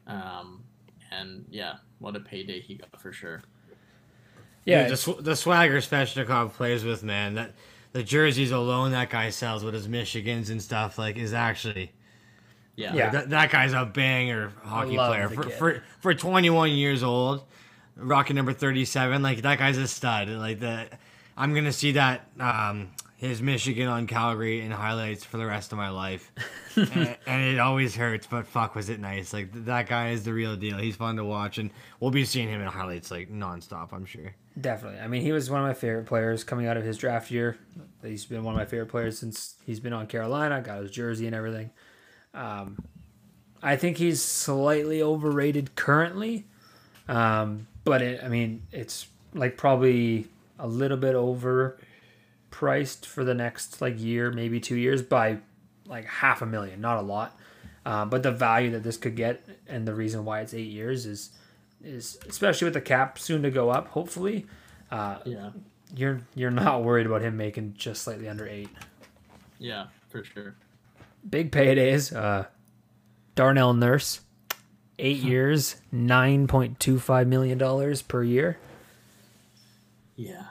Um, and yeah, what a payday he got for sure. Yeah, Dude, the, sw- the swagger Svechnikov plays with, man. That the jerseys alone that guy sells with his Michigans and stuff like is actually Yeah. Yeah. that, that guy's a banger hockey player for, for for 21 years old, rocking number 37. Like that guy's a stud. Like the I'm gonna see that um his Michigan on Calgary in highlights for the rest of my life, and, and it always hurts. But fuck, was it nice? Like that guy is the real deal. He's fun to watch, and we'll be seeing him in highlights like nonstop. I'm sure. Definitely. I mean, he was one of my favorite players coming out of his draft year. He's been one of my favorite players since he's been on Carolina, got his jersey and everything. Um, I think he's slightly overrated currently. Um, but it, I mean, it's like probably a little bit overpriced for the next like year, maybe two years by like half a million, not a lot. Um, but the value that this could get and the reason why it's eight years is is especially with the cap soon to go up, hopefully, uh, Yeah. you're you're not worried about him making just slightly under eight. Yeah, for sure. Big paydays. Uh, Darnell Nurse, eight years, nine point two five million dollars per year. Yeah.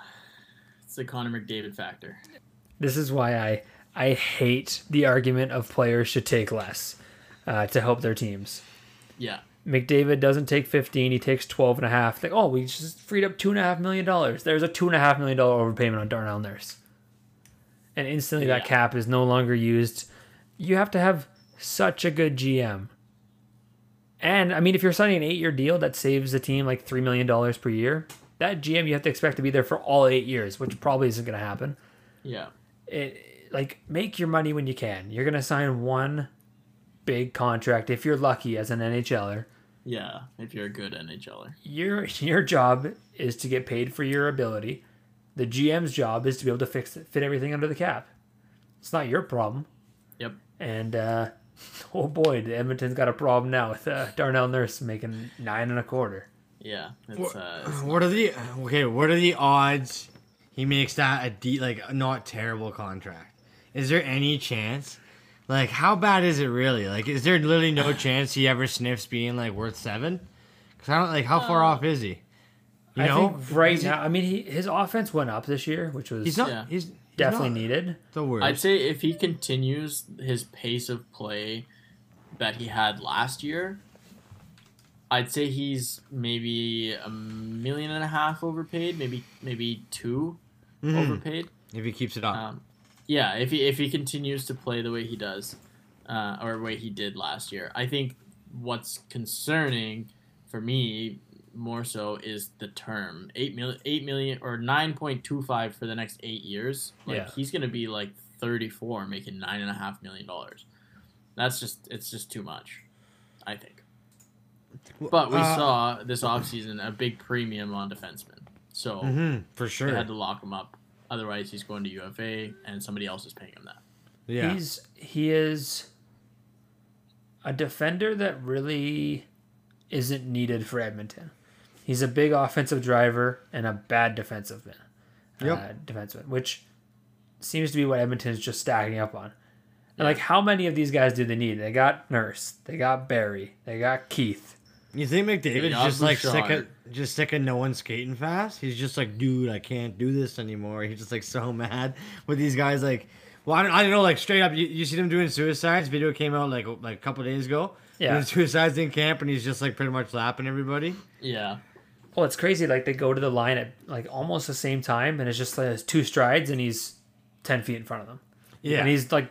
It's the Connor McDavid factor. This is why I I hate the argument of players should take less uh, to help their teams. Yeah. McDavid doesn't take 15, he takes 12 and a half. Like, oh, we just freed up two and a half million dollars. There's a two and a half million dollar overpayment on Darnell Nurse. And instantly that cap is no longer used. You have to have such a good GM. And I mean, if you're signing an eight year deal that saves the team like $3 million per year, that GM you have to expect to be there for all eight years, which probably isn't going to happen Yeah. it like make your money when you can. You're gonna sign one big contract if you're lucky as an NHLer. Yeah. If you're a good NHLer. Your your job is to get paid for your ability. The GM's job is to be able to fix fit everything under the cap. It's not your problem. Yep. And uh, oh boy, the Edmonton's got a problem now with uh, Darnell Nurse making nine and a quarter. Yeah. It's, uh, it's- What are the okay? What are the odds he makes that a de- like not terrible contract? Is there any chance? Like, how bad is it really? Like, is there literally no chance he ever sniffs being like worth seven? Because I don't like how far off is he? You I know, think right Is he- now, I mean, he, his offense went up this year, which was he's not. Yeah. He's, he's definitely not needed. the worst. I'd say if he continues his pace of play that he had last year, I'd say he's maybe a million and a half overpaid, maybe maybe 2 Mhm. overpaid. if he keeps it up. Um, yeah, if he if he continues to play the way he does, uh, or way he did last year. I think what's concerning for me more so is the term eight million, eight million or nine point two five for the next eight years. Like Yeah. he's gonna be like thirty four, making nine and a half million dollars. That's just it's just too much, I think. But we Uh, saw this offseason a big premium on defensemen, so mhm, for they sure. had to lock him up. Otherwise, he's going to UFA, and somebody else is paying him that. Yeah. He's he is a defender that really isn't needed for Edmonton. He's a big offensive driver and a bad defensive man. Yep. Uh, defenseman, which seems to be what Edmonton's just stacking up on. And like, how many of these guys do they need? They got Nurse, they got Barrie, they got Keith. You think McDavid's just like sick of just sick of no one skating fast? He's just like, dude, I can't do this anymore. He's just like so mad with these guys. Like, well, I don't, I don't know. Like straight up, you, you see them doing suicides. Video came out like like a couple days ago. Yeah. doing suicides in camp, and he's just like pretty much lapping everybody. Yeah, Well, it's crazy. Like they go to the line at like almost the same time, and it's just like two strides, and he's ten feet in front of them. Yeah, and he's like,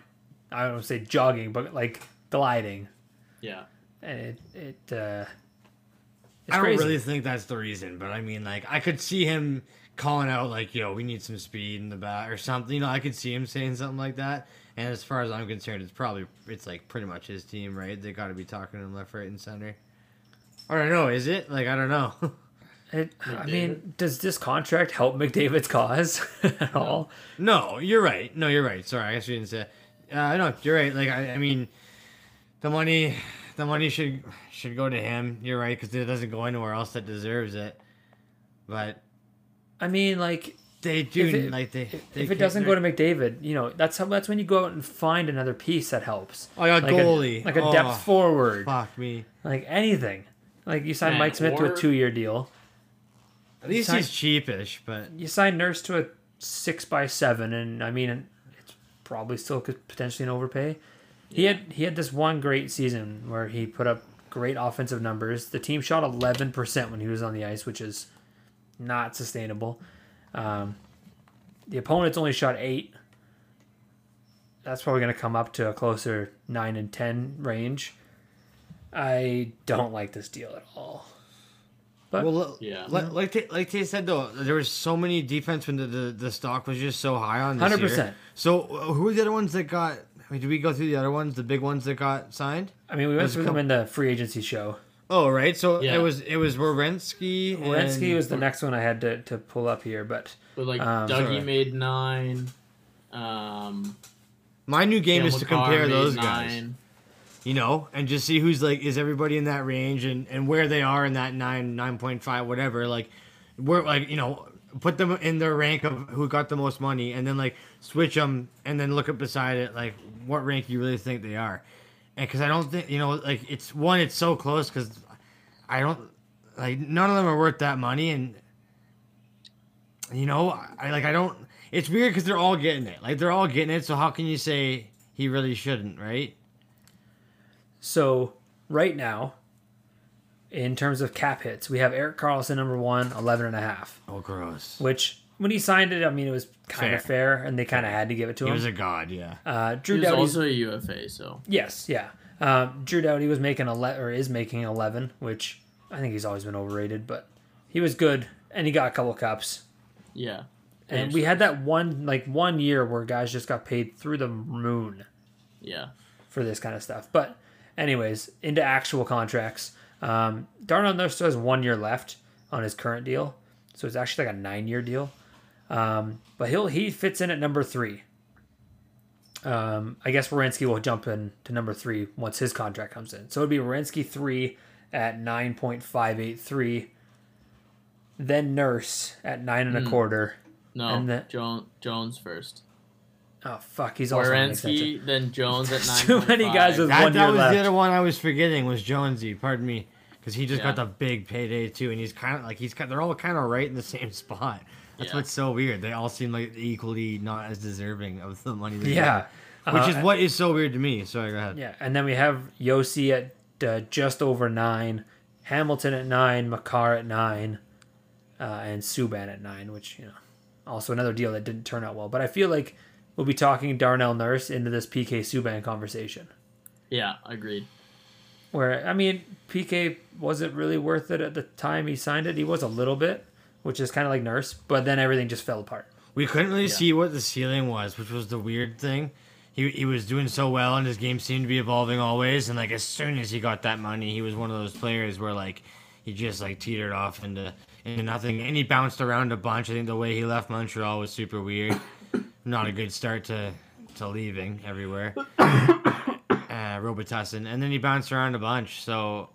I don't want to say jogging, but like gliding. yeah. and it it uh, I don't crazy. really think that's the reason, but I mean, like, I could see him calling out like, "Yo, we need some speed in the back" or something. You know, I could see him saying something like that. And as far as I'm concerned, it's probably it's like pretty much his team, right? They got to be talking to him left, right, and center. Or I don't know. Is it like I don't know? It, I mean, does this contract help McDavid's cause at all? no, you're right. No, you're right. Sorry, I guess you didn't say. Uh, no, you're right. Like I, I mean, the money, the money should should go to him. You're right because it doesn't go anywhere else that deserves it. But I mean, like they do If it- like they. they if it doesn't go to McDavid, you know that's how that's when you go out and find another piece that helps. Oh, yeah, like goalie. a, like a Oh, depth forward, Fuck me. like anything. Like you sign Man, Mike Smith to a two-year deal. At least he's cheapish, but You sign Nurse to a six by seven, and I mean, it's probably still could potentially an overpay. He had he had this one great season where he put up great offensive numbers. The team shot eleven percent when he was on the ice, which is not sustainable. Um, the opponents only shot eight. That's probably going to come up to a closer nine and ten range. I don't like this deal at all. But well, Yeah. li- like they, like they said though, there was so many defense when the the stock was just so high on. 100%. So uh, who were the other ones that got? I mean, did we go through the other ones, the big ones that got signed? I mean, we went There's through them in the free agency show. Oh, right. So Yeah. it was it was Werenski. Werenski and- was the next one I had to, to pull up here, but But like Um, Dougie sorry. made nine. Um, My new game is to compare made those guys. You know, and just see who's like is everybody in that range and and where they are in that nine nine point five whatever. Like, we're like you know put them in their rank of who got the most money, and then like switch them, and then look up beside it like what rank you really think they are. And because I don't think you know like it's one it's so close because I don't like none of them are worth that money and. You know, I like I don't. It's weird because they're all getting it. Like they're all getting it. So how can you say he really shouldn't, right? So right now, in terms of cap hits, we have Erik Karlsson number one, 11 and a half, Oh, gross. which when he signed it, I mean, it was kind of fair, and they kind of had to give it to He him. was a god, yeah. uh, Drew He was Doughty's also a UFA, so Yes, yeah. Um, Drew Doughty was making ele- or is making eleven, which I think he's always been overrated, but he was good and he got a couple cups. yeah. And we had that one like one year where guys just got paid through the moon yeah. for this kind of stuff. But anyways, into actual contracts. Um, Darnell Nurse still has one year left on his current deal, so it's actually like a nine-year deal. Um, but he'll he fits in at number three. Um, I guess Werenski will jump in to number three once his contract comes in. So it'd be Werenski three at nine point five eight three. Then Nurse at nine and a quarter. No, And the- Jo- Jones first. Oh fuck, he's also on an. Werenski, then Jones at nine. Too many guys with That, one that year was left. the other one I was forgetting was Jonesy. Pardon me, because he just got the big payday too, and he's kind of like he's kind. They're all kind of right in the same spot. That's Yeah. what's so weird. They all seem like equally not as deserving of the money. They Yeah. get, which Uh, is what is so weird to me. Sorry, go ahead. Yeah, and then we have Josi at uh, just over nine, Hamilton at nine, Makar at nine, uh, and Subban at nine, which you know, also another deal that didn't turn out well. But I feel like we'll be talking Darnell Nurse into this PK Subban conversation. Yeah, agreed. Where I mean, PK wasn't really worth it at the time he signed it. He was a little bit, which is kind of like Nurse, but then everything just fell apart. We couldn't really Yeah. see what the ceiling was, which was the weird thing. He, he was doing so well, and his game seemed to be evolving always. And like as soon as he got that money, he was one of those players where like he just like teetered off into into nothing. And he bounced around a bunch. I think the way he left Montreal was super weird. Not a good start to to leaving everywhere. uh, Robitussin, and then he bounced around a bunch. So,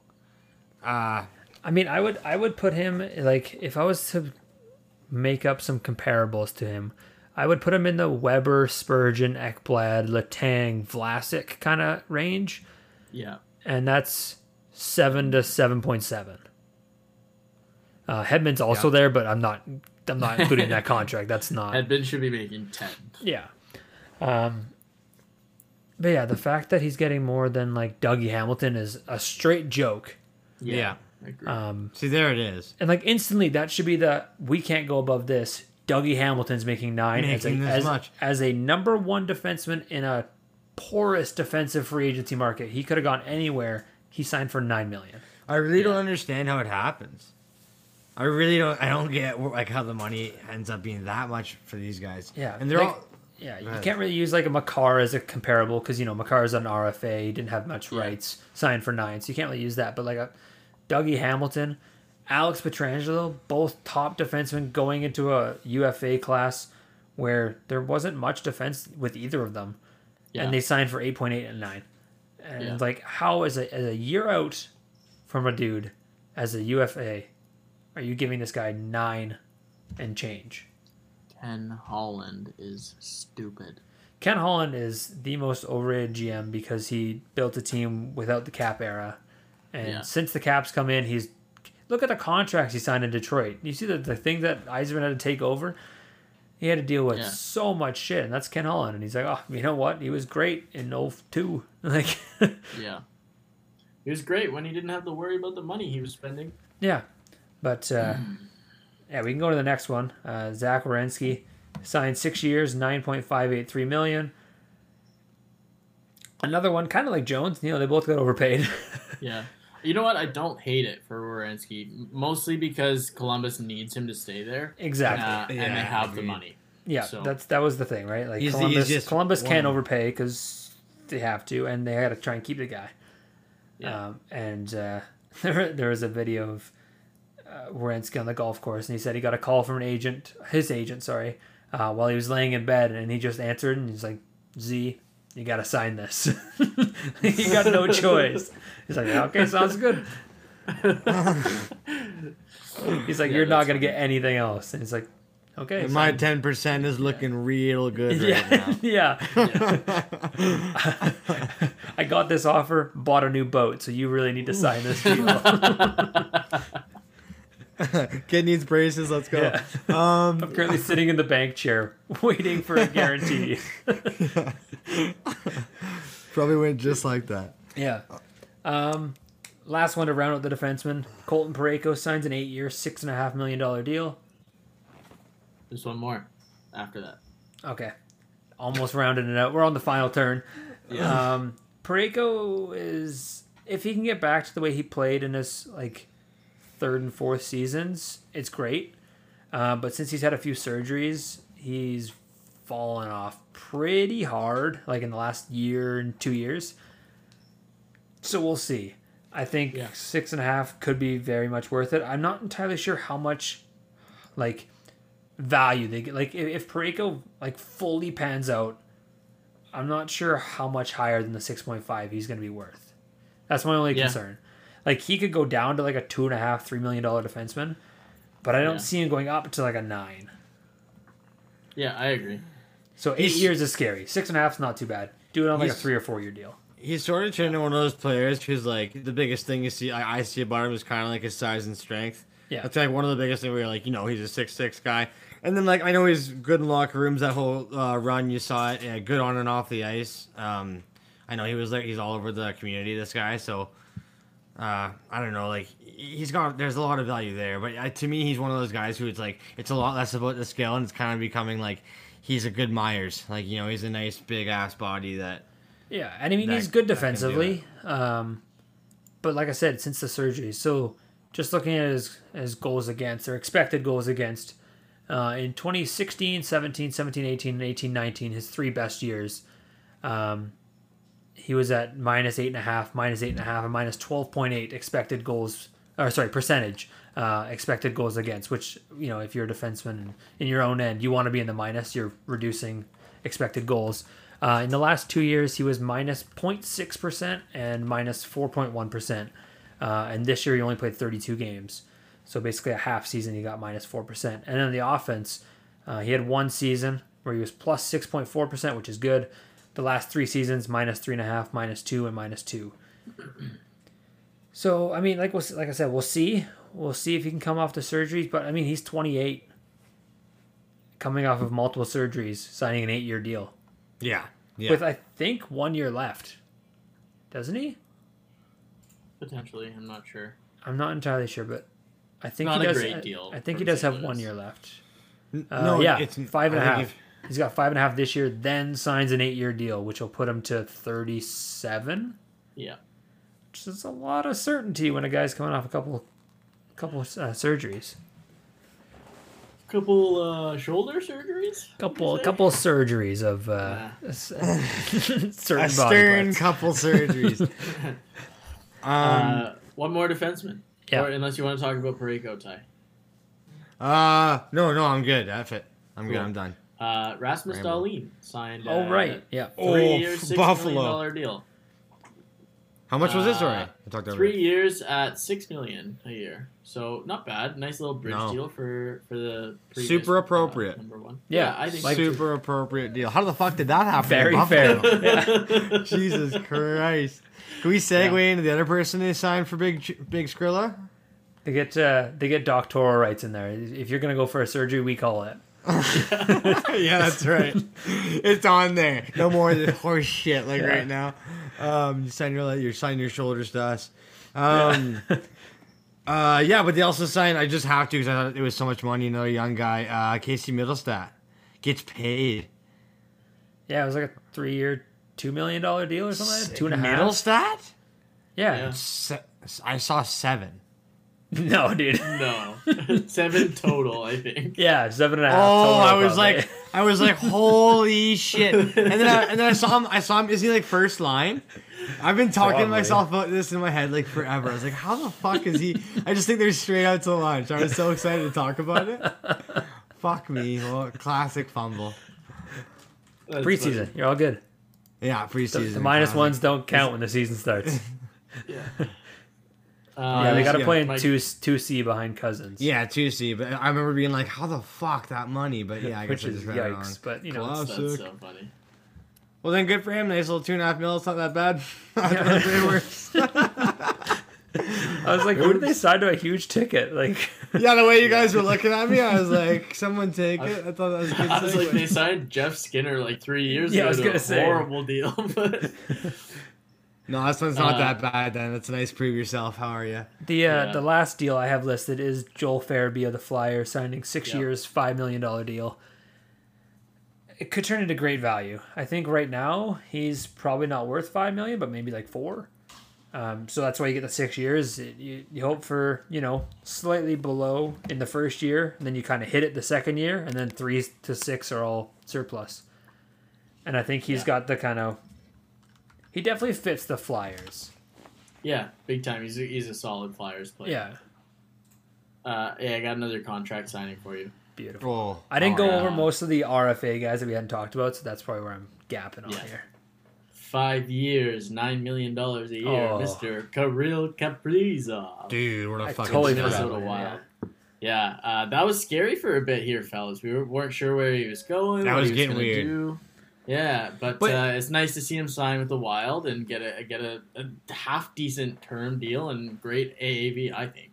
uh, I mean, I would I would put him like if I was to make up some comparables to him, I would put him in the Weber, Spurgeon, Ekblad, Letang, Vlasic kind of range, Yeah. and that's seven to seven point seven. Uh, Hedman's also there, but I'm not I'm not including that contract. That's not Hedman should be making ten. yeah. Um, but yeah, the fact that he's getting more than like Dougie Hamilton is a straight joke. Yeah. I agree. Um, see, there it is. and like instantly, that should be the we can't go above this. Dougie Hamilton's making nine as, a, Making this as, much. as a number one defenseman in a porous defensive free agency market. He could have gone anywhere. He signed for nine million. I really don't understand how it happens. I really don't. I don't get like how the money ends up being that much for these guys. Yeah, and they're like- all. Yeah, you can't really use like a Makar as a comparable because you know Makar is an RFA, didn't have much Yeah. rights, signed for nine, so you can't really use that. But like a Dougie Hamilton, Alex Pietrangelo, both top defensemen going into a UFA class where there wasn't much defense with either of them, Yeah. and they signed for eight point eight and nine. And Yeah. like, how is a as a year out from a dude as a UFA, are you giving this guy nine and change? Ken Holland is stupid. Ken Holland is the most overrated GM because he built a team without the cap era, and Yeah. since the caps come in, he's look at the contracts he signed in Detroit. You see the the thing that Yzerman had to take over. He had to deal with Yeah. so much shit, and that's Ken Holland. And he's like, oh, you know what? He was great in 02. Like, Yeah. He was great when he didn't have to worry about the money he was spending. yeah, but uh, yeah, we can go to the next one. Uh, Zach Werenski signed six years, nine point five eight three million. Another one, kind of like Jones. You know, they both got overpaid. Yeah. You know what? I don't hate it for Werenski, mostly because Columbus needs him to stay there. exactly. Uh, and they have the money. Yeah, So- that's that was the thing, right? Like He's Columbus, easiest Columbus can't overpay because they have to, and they had to try and keep the guy. Yeah. Um, and uh, there, there was a video of uh, Werenski on the golf course, and he said he got a call from an agent, his agent, sorry, uh, while he was laying in bed, and he just answered, and he's like, "Z, you got to sign this. you got no choice." He's like, "Okay, sounds good." he's like, Yeah, "You're not gonna get anything else," and he's like, "Okay." My ten percent is looking real good right yeah, now. yeah. I got this offer, bought a new boat, so you really need to sign this deal. Kid needs braces. Let's go. Yeah. Um, I'm currently sitting in the bank chair, waiting for a guarantee. probably went just like that. yeah. Um, last one to round out the defenseman. Colton Parayko signs an eight-year, six and a half million dollar deal. There's one more after that. Okay, almost rounded it out. We're on the final turn. Um, Parayko is if he can get back to the way he played in his like third and fourth seasons, it's great. Uh, but since he's had a few surgeries, he's fallen off pretty hard, like in the last year and two years. So we'll see. I think Yeah. six and a half could be very much worth it. I'm not entirely sure how much, like, value they get. Like, if, if Parayko like fully pans out, I'm not sure how much higher than the six point five he's going to be worth. That's my only Yeah. concern. Like, he could go down to like a two and a half, three million dollar defenseman, but I don't Yeah. see him going up to like a nine. Yeah, I agree. So eight He's- years is scary. Six and a half is not too bad. Do it on like a three or four year deal. He's sort of turned into one of those players who's like the biggest thing you see. I, I see about him is kind of like his size and strength. Yeah. That's like one of the biggest things where you're like, you know, he's a six six guy. And then like I know he's good in locker rooms. That whole uh, run you saw it, yeah, good on and off the ice. Um, I know he was like he's all over the community. This guy, so uh, I don't know. Like he's got there's a lot of value there, but uh, to me he's one of those guys who it's like it's a lot less about the skill and it's kind of becoming like he's a good Myers. Like you know he's a nice big ass body that. Yeah, and I mean that- he's good that can do defensively. Um, but like I said, since the surgery, so just looking at his his goals against or expected goals against uh, in 2016, 17, 17, 18, and 18, 19, his three best years. Um, he was at minus eight and a half, minus eight and a half, and minus twelve point eight expected goals, or sorry, percentage uh, expected goals against. Which you know, if you're a defenseman in your own end, you want to be in the minus. You're reducing expected goals. Uh, in the last two years, he was minus 0.6 percent and minus four point one percent. Uh, and this year, he only played 32 games, so basically a half season, he got minus four percent. And then the offense, uh, he had one season where he was plus 6.4 percent, which is good. The last three seasons, minus three and a half, minus two, and minus two. So I mean, like we'll, like I said, we'll see. We'll see if he can come off the surgeries. But I mean, he's 28, coming off of multiple surgeries, signing an eight-year deal Yeah. Yeah. with I think one year left. Doesn't he? Potentially, I'm not sure. I'm not entirely sure, but I think Not he a does. great I- deal I think he does have one year left. N- Uh, yeah, five and a I think half. If- He's got five and a half this year, then signs an eight-year deal, which will put him to 37. Yeah. Which is a lot of certainty when a guy's coming off a couple, couple uh, surgeries, Couple uh, shoulder surgeries. couple, say? couple surgeries of uh, s- certain a body stern parts. couple surgeries. um, uh, one more defenseman. Yeah. Or unless you want to talk about Parayko Ty. uh, no, no, I'm good. That's it. I'm good. I'm done. Uh, Rasmus Rambo. Dahlin signed. Oh uh, right, yeah. Three Oh, years, six Buffalo. million dollar deal. How much was this? Uh, Sorry, I talked. Three it. years at six million a year, so not bad. Nice little bridge No. deal for for the previous, Super uh, appropriate. number one. Yeah, I think like- Super appropriate deal. How the fuck did that happen? Very Buffalo? fair. Jesus Christ. Can we segue Yeah. into the other person they signed for Big Big Skrilla? They get uh, they get doctoral rights in there. If you're gonna go for a surgery, we call it. yeah, that's right. it's on there. No more of this horse shit like Yeah. right now. Um, you sign your you sign your shoulders to us. Um, uh, yeah, but they also signed. I just have to because I thought it was so much money. Another young guy, uh, Casey Mittelstadt, gets paid. Yeah, it was like a three-year, two million dollar deal or something. Like that. Two and a half. Mittelstadt. Yeah. Yeah. Se- I saw seven. No, dude. no, seven total. I think. Yeah, seven and a half. Oh, total, I was probably. like, I was like, holy shit! And then, I, and then I saw him. I saw him. Is he like first line? I've been talking to myself about this in my head like forever. I was like, how the fuck is he? I just think they're straight out to lunch. I was so excited to talk about it. Fuck me! Well, classic fumble. That's preseason. You're all good. Yeah, preseason. the minus classic. ones don't count when the season starts. Yeah. Uh, yeah, they got to yeah, play in Mike- two two C behind Cozens. Yeah, two C. But I remember being like, how the fuck that money? But yeah, I guess which I is just read it yikes. wrong. But you know, Class. That's so funny. Well, then good for him. Nice little two and a half mil. It's not that bad. I thought it was. I was like, who did they sign to a huge ticket? Like, Yeah, the way you guys were looking at me, I was like, someone take it. I thought that was a good I was like, segue. they signed Jeff Skinner like three years Yeah, I ago. was to gonna a say. horrible deal, but No, this one's not Uh, that bad then. It's a nice prove yourself. How are you? the uh, Yeah. the last deal I have listed is Joel Farabee of the Flyers signing six Yeah. years, five million dollar deal. It could turn into great value. I think right now he's probably not worth five million, but maybe like four. Um, so that's why you get the six years. It- you, you hope for you know slightly below in the first year, and then you kind of hit it the second year, and then three to six are all surplus. And I think he's Yeah. got the kind of he definitely fits the Flyers. yeah, big time. He's a, he's a solid Flyers player. Yeah, Uh, yeah, I got another contract signing for you. beautiful. Oh, I didn't go yeah. over most of the RFA guys that we hadn't talked about, so that's probably where I'm gapping on Yeah. here. Five years, nine million dollars a year, Oh. Mister Kirill Kaprizov. dude, what a I fucking totally stud. forgot. Minnesota about it, Wild. Yeah, uh, that was scary for a bit here, fellas. We were, weren't sure where he was going. That what was he getting gonna weird. Do. Yeah, but, But- uh, it's nice to see him sign with the Wild and get a get a, a half decent term deal and great AAV. I think.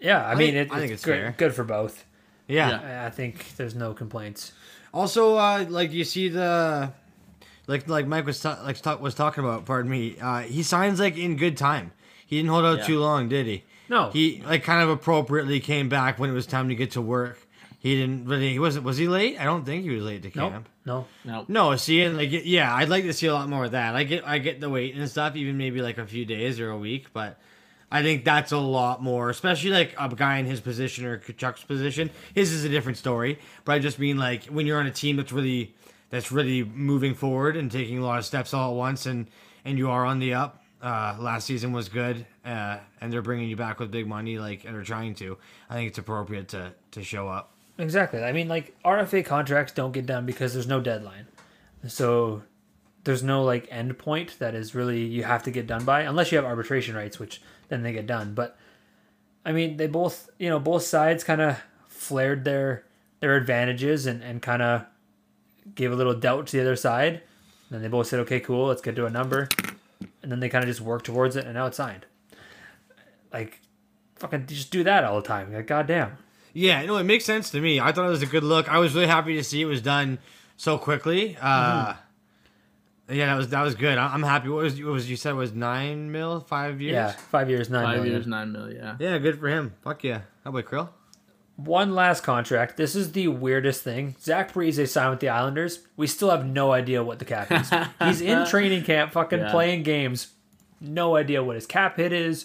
Yeah, I, I mean, think- it, I think it's it's great, good for both. Yeah. I, I think there's no complaints. Also, uh, like you see the, like like Mike was ta- like ta- was talking about. Pardon me. Uh, he signs like in good time. He didn't hold out Yeah. too long, did he? No, He like kind of appropriately came back when it was time to get to work. He didn't really. He wasn't. Was he late? I don't think he was late to Nope. camp. No. No. No, see, and like, yeah, I'd like to see a lot more of that. I get, I get the wait and stuff, even maybe like a few days or a week, but I think that's a lot more, especially like a guy in his position or Chuck's position. His is a different story, but I just mean like when you're on a team that's really, that's really moving forward and taking a lot of steps all at once, and and you are on the up. Uh, last season was good, uh, and they're bringing you back with big money, like and they're trying to. I think it's appropriate to to show up. Exactly. I mean, like RFA contracts don't get done because there's no deadline. So there's no like end point that is really you have to get done by unless you have arbitration rights, which then they get done. But I mean, they both, you know, both sides kind of flared their their advantages and and kind of gave a little doubt to the other side. then they both said, "Okay, cool, let's get to a number." And then they kind of just worked towards it, and now it's signed. Like, fucking just do that all the time. Like, goddamn. Yeah, no, it makes sense to me. I thought it was a good look. I was really happy to see it was done so quickly. Uh, Yeah, that was that was good. I- I'm happy. What was what was you said was nine mil, five years? Yeah, five years, nine Five million. years, nine mil. Yeah. yeah, good for him. Fuck yeah. How about Krill? One last contract. This is the weirdest thing. Zach Parise signed with the Islanders. We still have no idea what the cap is. He's in training camp, fucking Yeah. playing games. No idea what his cap hit is.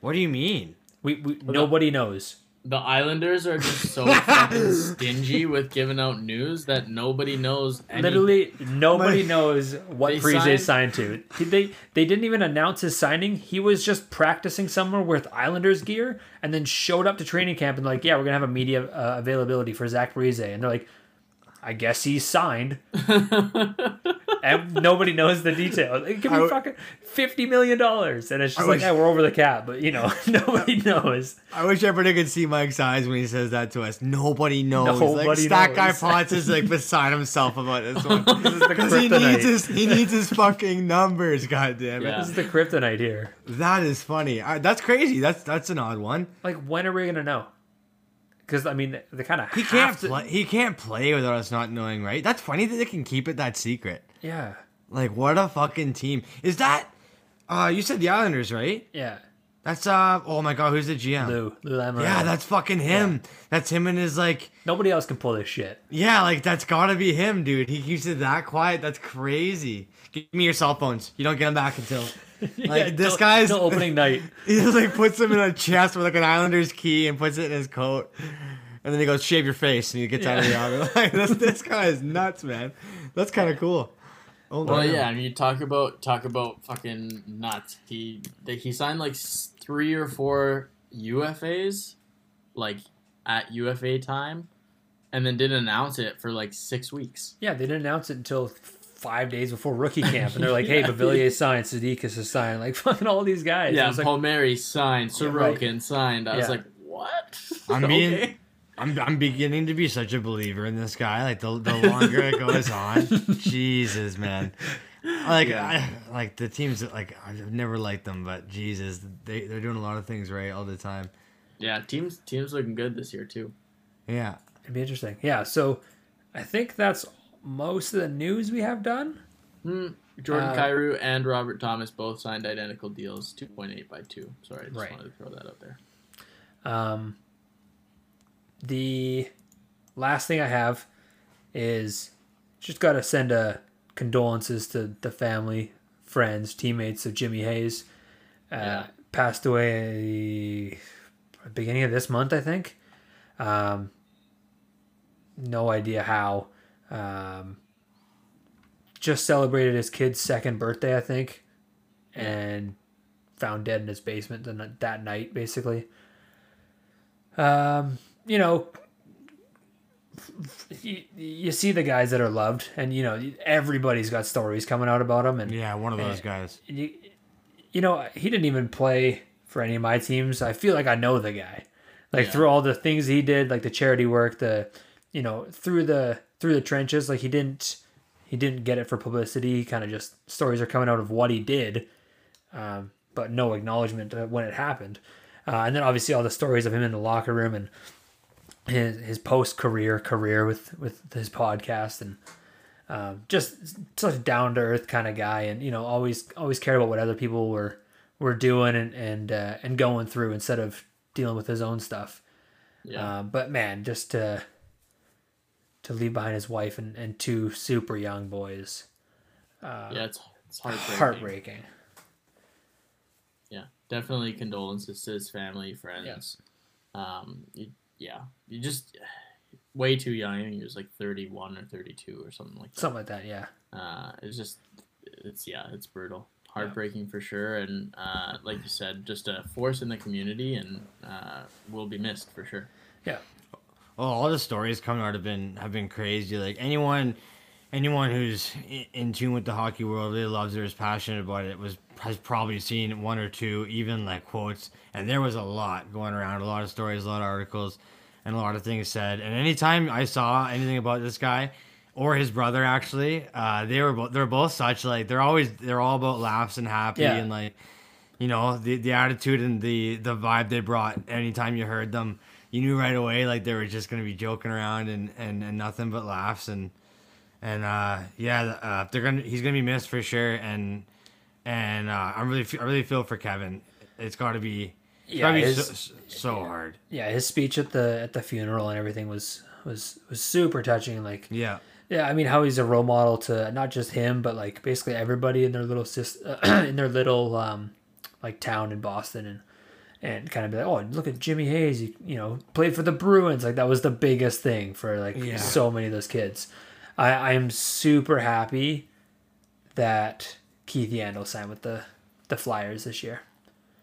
What do you mean? We, we nobody knows. The Islanders are just so fucking stingy with giving out news that nobody knows. Any- Literally, nobody My- knows what They Parise signed- signed to. They they didn't even announce his signing. He was just practicing somewhere with Islanders gear, and then showed up to training camp and like, yeah, we're gonna have a media uh, availability for Zach Parise, and they're like, I guess he's signed. and nobody knows the details. It could be I- fucking fifty million dollars, and it's just I like, wish- yeah, we're over the cap, but you know, nobody knows. I wish everybody could see Mike's eyes when he says that to us. Nobody knows. like, Nobody that guy knows. Potts is like beside himself about this one. This is the Because he needs his he needs his fucking numbers. God damn it. Yeah. This is the kryptonite here. That is funny. I, that's crazy. That's that's an odd one. Like, when are we gonna know? Because I mean, they kind of He can't play. He can't play without us not knowing, right? That's funny that they can keep it that secret. Yeah, Like, what a fucking team is that? Uh, you said the Islanders, right? yeah. That's uh. Oh my god, who's the GM? Lou, Lou Lamoriello. Yeah, that's fucking him. That's him and his like. Nobody else can pull this shit. Yeah, like that's gotta be him, dude. He keeps it that quiet. That's crazy. Give me your cell phones. You don't get them back until. Like Yeah, this till- guy's till opening night. He just like puts him in a chest with like an Islanders key and puts it in his coat. And then he goes, shave your face, and he gets out of the office. Like, this, this guy is nuts, man. That's kind of cool. Oh, Well, yeah. I mean, you talk about talk about fucking nuts. He they, he signed like three or four UFAs, like at UFA time, and then didn't announce it for like six weeks. Yeah, they didn't announce it until five days before rookie camp, and they're like, "Hey, Yeah. Beauvillier signed, Sadiq is signed, like fucking all these guys." Yeah, I like, Palmieri signed, Yeah, right. Sorokin signed. I was like, what? I'm being- Okay. I'm, I'm beginning to be such a believer in this guy. Like the, the longer it goes on, Jesus, man. Like Yeah. I, like the teams that, like I've never liked them, but Jesus, they they're doing a lot of things right all the time. Yeah, teams teams looking good this year too. Yeah. It'd be interesting. Yeah, so I think that's most of the news we have done. Hmm. Jordan Uh, Kyrou and Robert Thomas both signed identical deals, two point eight by two. Sorry, I just Right. wanted to throw that out there. Um, the last thing I have is just got to send a condolences to the family, friends, teammates of Jimmy Hayes. Uh, Yeah. Passed away beginning of this month, I think. Um, no idea how. Um, just celebrated his kid's second birthday, I think, and found dead in his basement the, that night, basically. Um, you know, you, you see the guys that are loved, and you know everybody's got stories coming out about him, and Yeah, one of those guys. you, you know he didn't even play for any of my teams. I feel like I know the guy, like Yeah. through all the things he did, like the charity work, the you know through the through the trenches. Like he didn't he didn't get it for publicity. He kind of just stories are coming out of what he did, um, but no acknowledgement when it happened. Uh, and then obviously all the stories of him in the locker room and his his post career career with with his podcast and um, just such a down to earth kind of guy, and you know always always cared about what other people were were doing and and uh, and going through instead of dealing with his own stuff. Yeah. Um, but man, just to to leave behind his wife and, and two super young boys, yeah, it's it's heartbreaking. heartbreaking. Yeah, definitely condolences to his family, friends. Um, you, yeah, you just way too young. I think he was like thirty-one or thirty-two or something like that. Something like that, yeah. Uh, it's just, it's yeah, it's brutal, heartbreaking for sure, and uh, like you said, just a force in the community, and uh, will be missed for sure. Yeah. Oh, all the stories coming out have been have been crazy. Like anyone, anyone who's in tune with the hockey world really loves it, or is passionate about it, was has probably seen one or two, even like quotes. And there was a lot going around, a lot of stories, a lot of articles, and a lot of things said. And anytime I saw anything about this guy or his brother, actually, uh, they were both they're both such like they're always they're all about laughs and happy Yeah. and like you know the the attitude and the the vibe they brought anytime you heard them you knew right away like they were just gonna be joking around and and, and nothing but laughs. And and uh yeah uh they're gonna he's gonna be missed for sure. And and uh i'm really i really feel for kevin. It's gotta be it's Yeah, gotta be his- so, so hard. Yeah, his speech at the at the funeral and everything was was was super touching. Like, yeah. yeah, I mean, how he's a role model to not just him, but like basically everybody in their little sis, in their little um, like town in Boston, and and kind of be like, oh, look at Jimmy Hayes, you, you know, played for the Bruins. Like that was the biggest thing for like Yeah. so many of those kids. I I am super happy that Keith Yandle signed with the the Flyers this year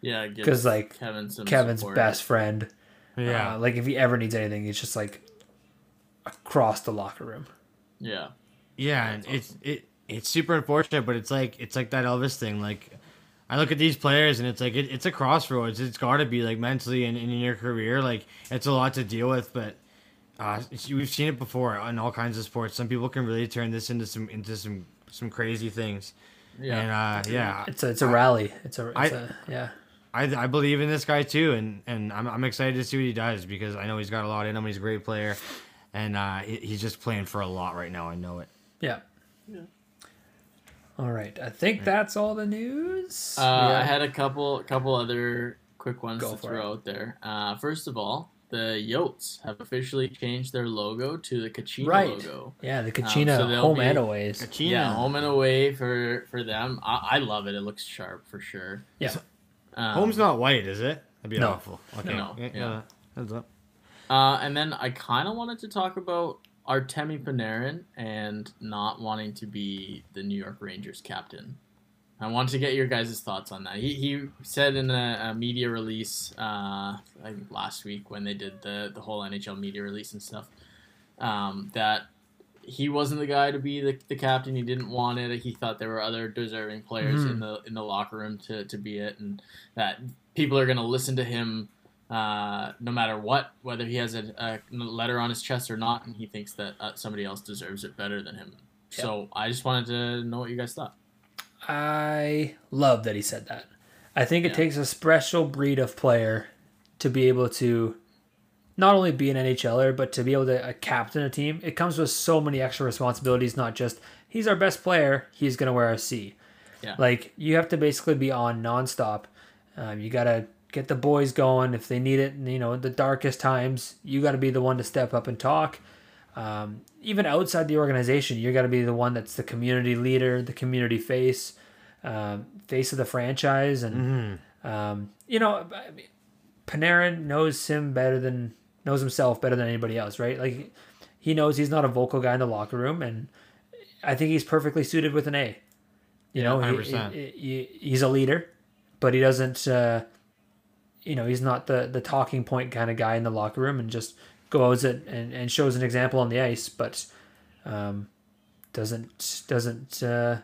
Yeah, because like Kevin some Kevin's support. best friend. yeah Uh, like if he ever needs anything, it's just like across the locker room. Yeah, Yeah, and it's it it's super unfortunate, but it's like it's like that Elvis thing. Like I look at these players and it's like it, it's a crossroads. It's got to be like mentally and, and in your career, like it's a lot to deal with. But uh, we've seen it before in all kinds of sports. Some people can really turn this into some into some some crazy things. yeah. And uh, yeah, It's a it's a rally. It's a, it's I- a yeah. I, I believe in this guy too, and, and I'm, I'm excited to see what he does because I know he's got a lot in him. He's a great player, and uh, he, he's just playing for a lot right now. I know it. Yeah. Yeah. All right. I think that's all the news. Uh, Yeah. I had a couple couple other quick ones Go to for throw out there. Uh, first of all, the Yotes have officially changed their logo to the Kachina Right. logo. yeah, the Kachina so they'll home be- and aways. Yeah, home and away for for them. I, I love it. It looks sharp for sure. Yeah. Um, Home's not white, is it? That'd be No. awful. Okay. No, Yeah, yeah. yeah. Heads up. Uh, and then I kind of wanted to talk about Artemi Panarin and not wanting to be the New York Rangers captain. I wanted to get your guys' thoughts on that. He, he said in a, a media release, uh, I think last week when they did the, the whole NHL media release and stuff, um, that he wasn't the guy to be the, the captain. He didn't want it. He thought there were other deserving players in the in the locker room to, to be it, and that people are going to listen to him uh, no matter what, whether he has a, a letter on his chest or not, and he thinks that uh, somebody else deserves it better than him. So I just wanted to know what you guys thought. I love that he said that. I think it Yeah. takes a special breed of player to be able to not only be an NHLer, but to be able to uh, captain a team. It comes with so many extra responsibilities, not just he's our best player, he's going to wear a C. Yeah. Like, you have to basically be on nonstop. Um, you got to get the boys going if they need it. And, you know, in the darkest times, you got to be the one to step up and talk. Um, even outside the organization, you got to be the one that's the community leader, the community face, um, face of the franchise, and um, you know, I mean, Panarin knows him better than knows himself better than anybody else, right? Like he knows he's not a vocal guy in the locker room, and I think he's perfectly suited with an A. You know, he- 100%. he- he- he's a leader, but he doesn't. Uh, you know, he's not the the talking point kind of guy in the locker room, and just goes it and, and shows an example on the ice, but um, doesn't doesn't uh,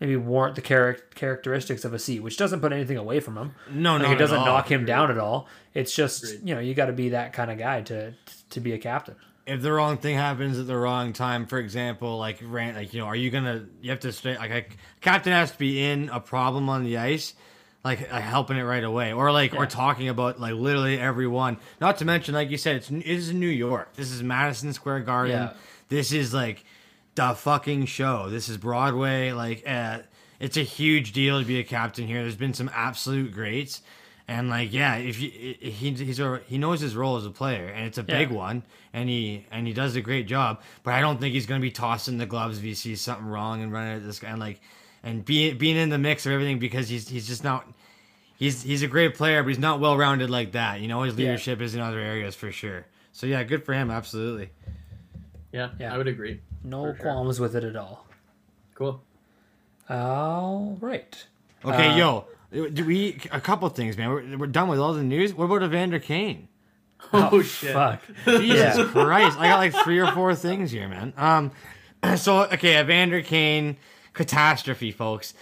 maybe warrant the charac- characteristics of a C, which doesn't put anything away from him. No, Like no, it doesn't knock him down at all. It's just Agreed. you know you got to be that kind of guy to to be a captain. If the wrong thing happens at the wrong time, for example, like rant, like you know, are you gonna? You have to stay. Like a captain has to be in a problem on the ice, like, helping it right away, or like Yeah. or talking about like literally everyone. Not to mention, like you said, it's this is New York. This is Madison Square Garden. Yeah. This is like the fucking show. This is Broadway. Like, uh, it's a huge deal to be a captain here. There's been some absolute greats, And like, yeah, if you, he he's a, he knows his role as a player, and it's a big one, and he and he does a great job. But I don't think he's going to be tossing the gloves if he sees something wrong and running at this guy and like and being being in the mix of everything because he's he's just not. He's he's a great player, but he's not well rounded like that. You know, his Yeah. leadership is in other areas for sure. So yeah, good for him, absolutely. Yeah, Yeah. I would agree. No For sure. qualms with it at all. Cool. All right. Okay, Uh, yo, do we a couple things, man? We're, we're done with all the news. What about Evander Kane? Oh, shit. Fuck. Jesus Yeah. Christ, I got like three or four things here, man. Um, so okay, Evander Kane catastrophe, folks.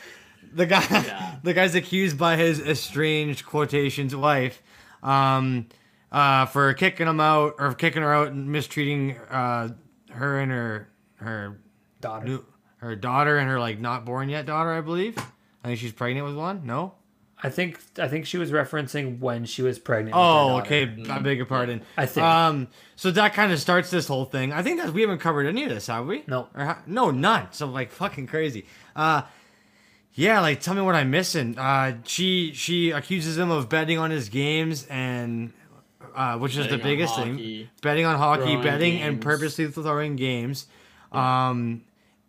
The guy, Yeah. the guy's accused by his estranged quotations wife, um, uh, for kicking him out or kicking her out and mistreating uh her and her her Daughter. new her daughter and her like not born yet daughter, I believe. I think she's pregnant with one. No. I think I think she was referencing when she was pregnant. with her Oh, daughter. okay. I beg your pardon. I think. Um. So that kind of starts this whole thing. I think that we haven't covered any of this, have we? No. Or ha- no, none. So like fucking crazy. Uh. Yeah, like tell me what I'm missing. Uh, she she accuses him of betting on his games and. Uh, which is the Betting on biggest thing. Betting on hockey, throwing betting and purposely throwing games, um,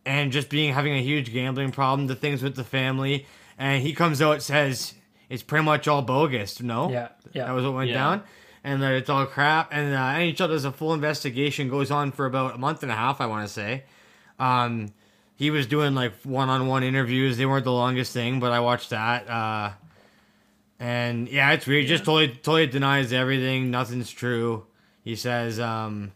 and just being having a huge gambling problem. The things with the family, and he comes out says it's pretty much all bogus. No, Yeah, yeah. that was what went Yeah. down, and that it's all crap. And uh, NHL does a full investigation, goes on for about a month and a half, I want to say. Um, he was doing like one-on-one interviews. They weren't the longest thing, but I watched that. Uh, and yeah, it's weird. He Just totally, totally denies everything. Nothing's true. He says, um,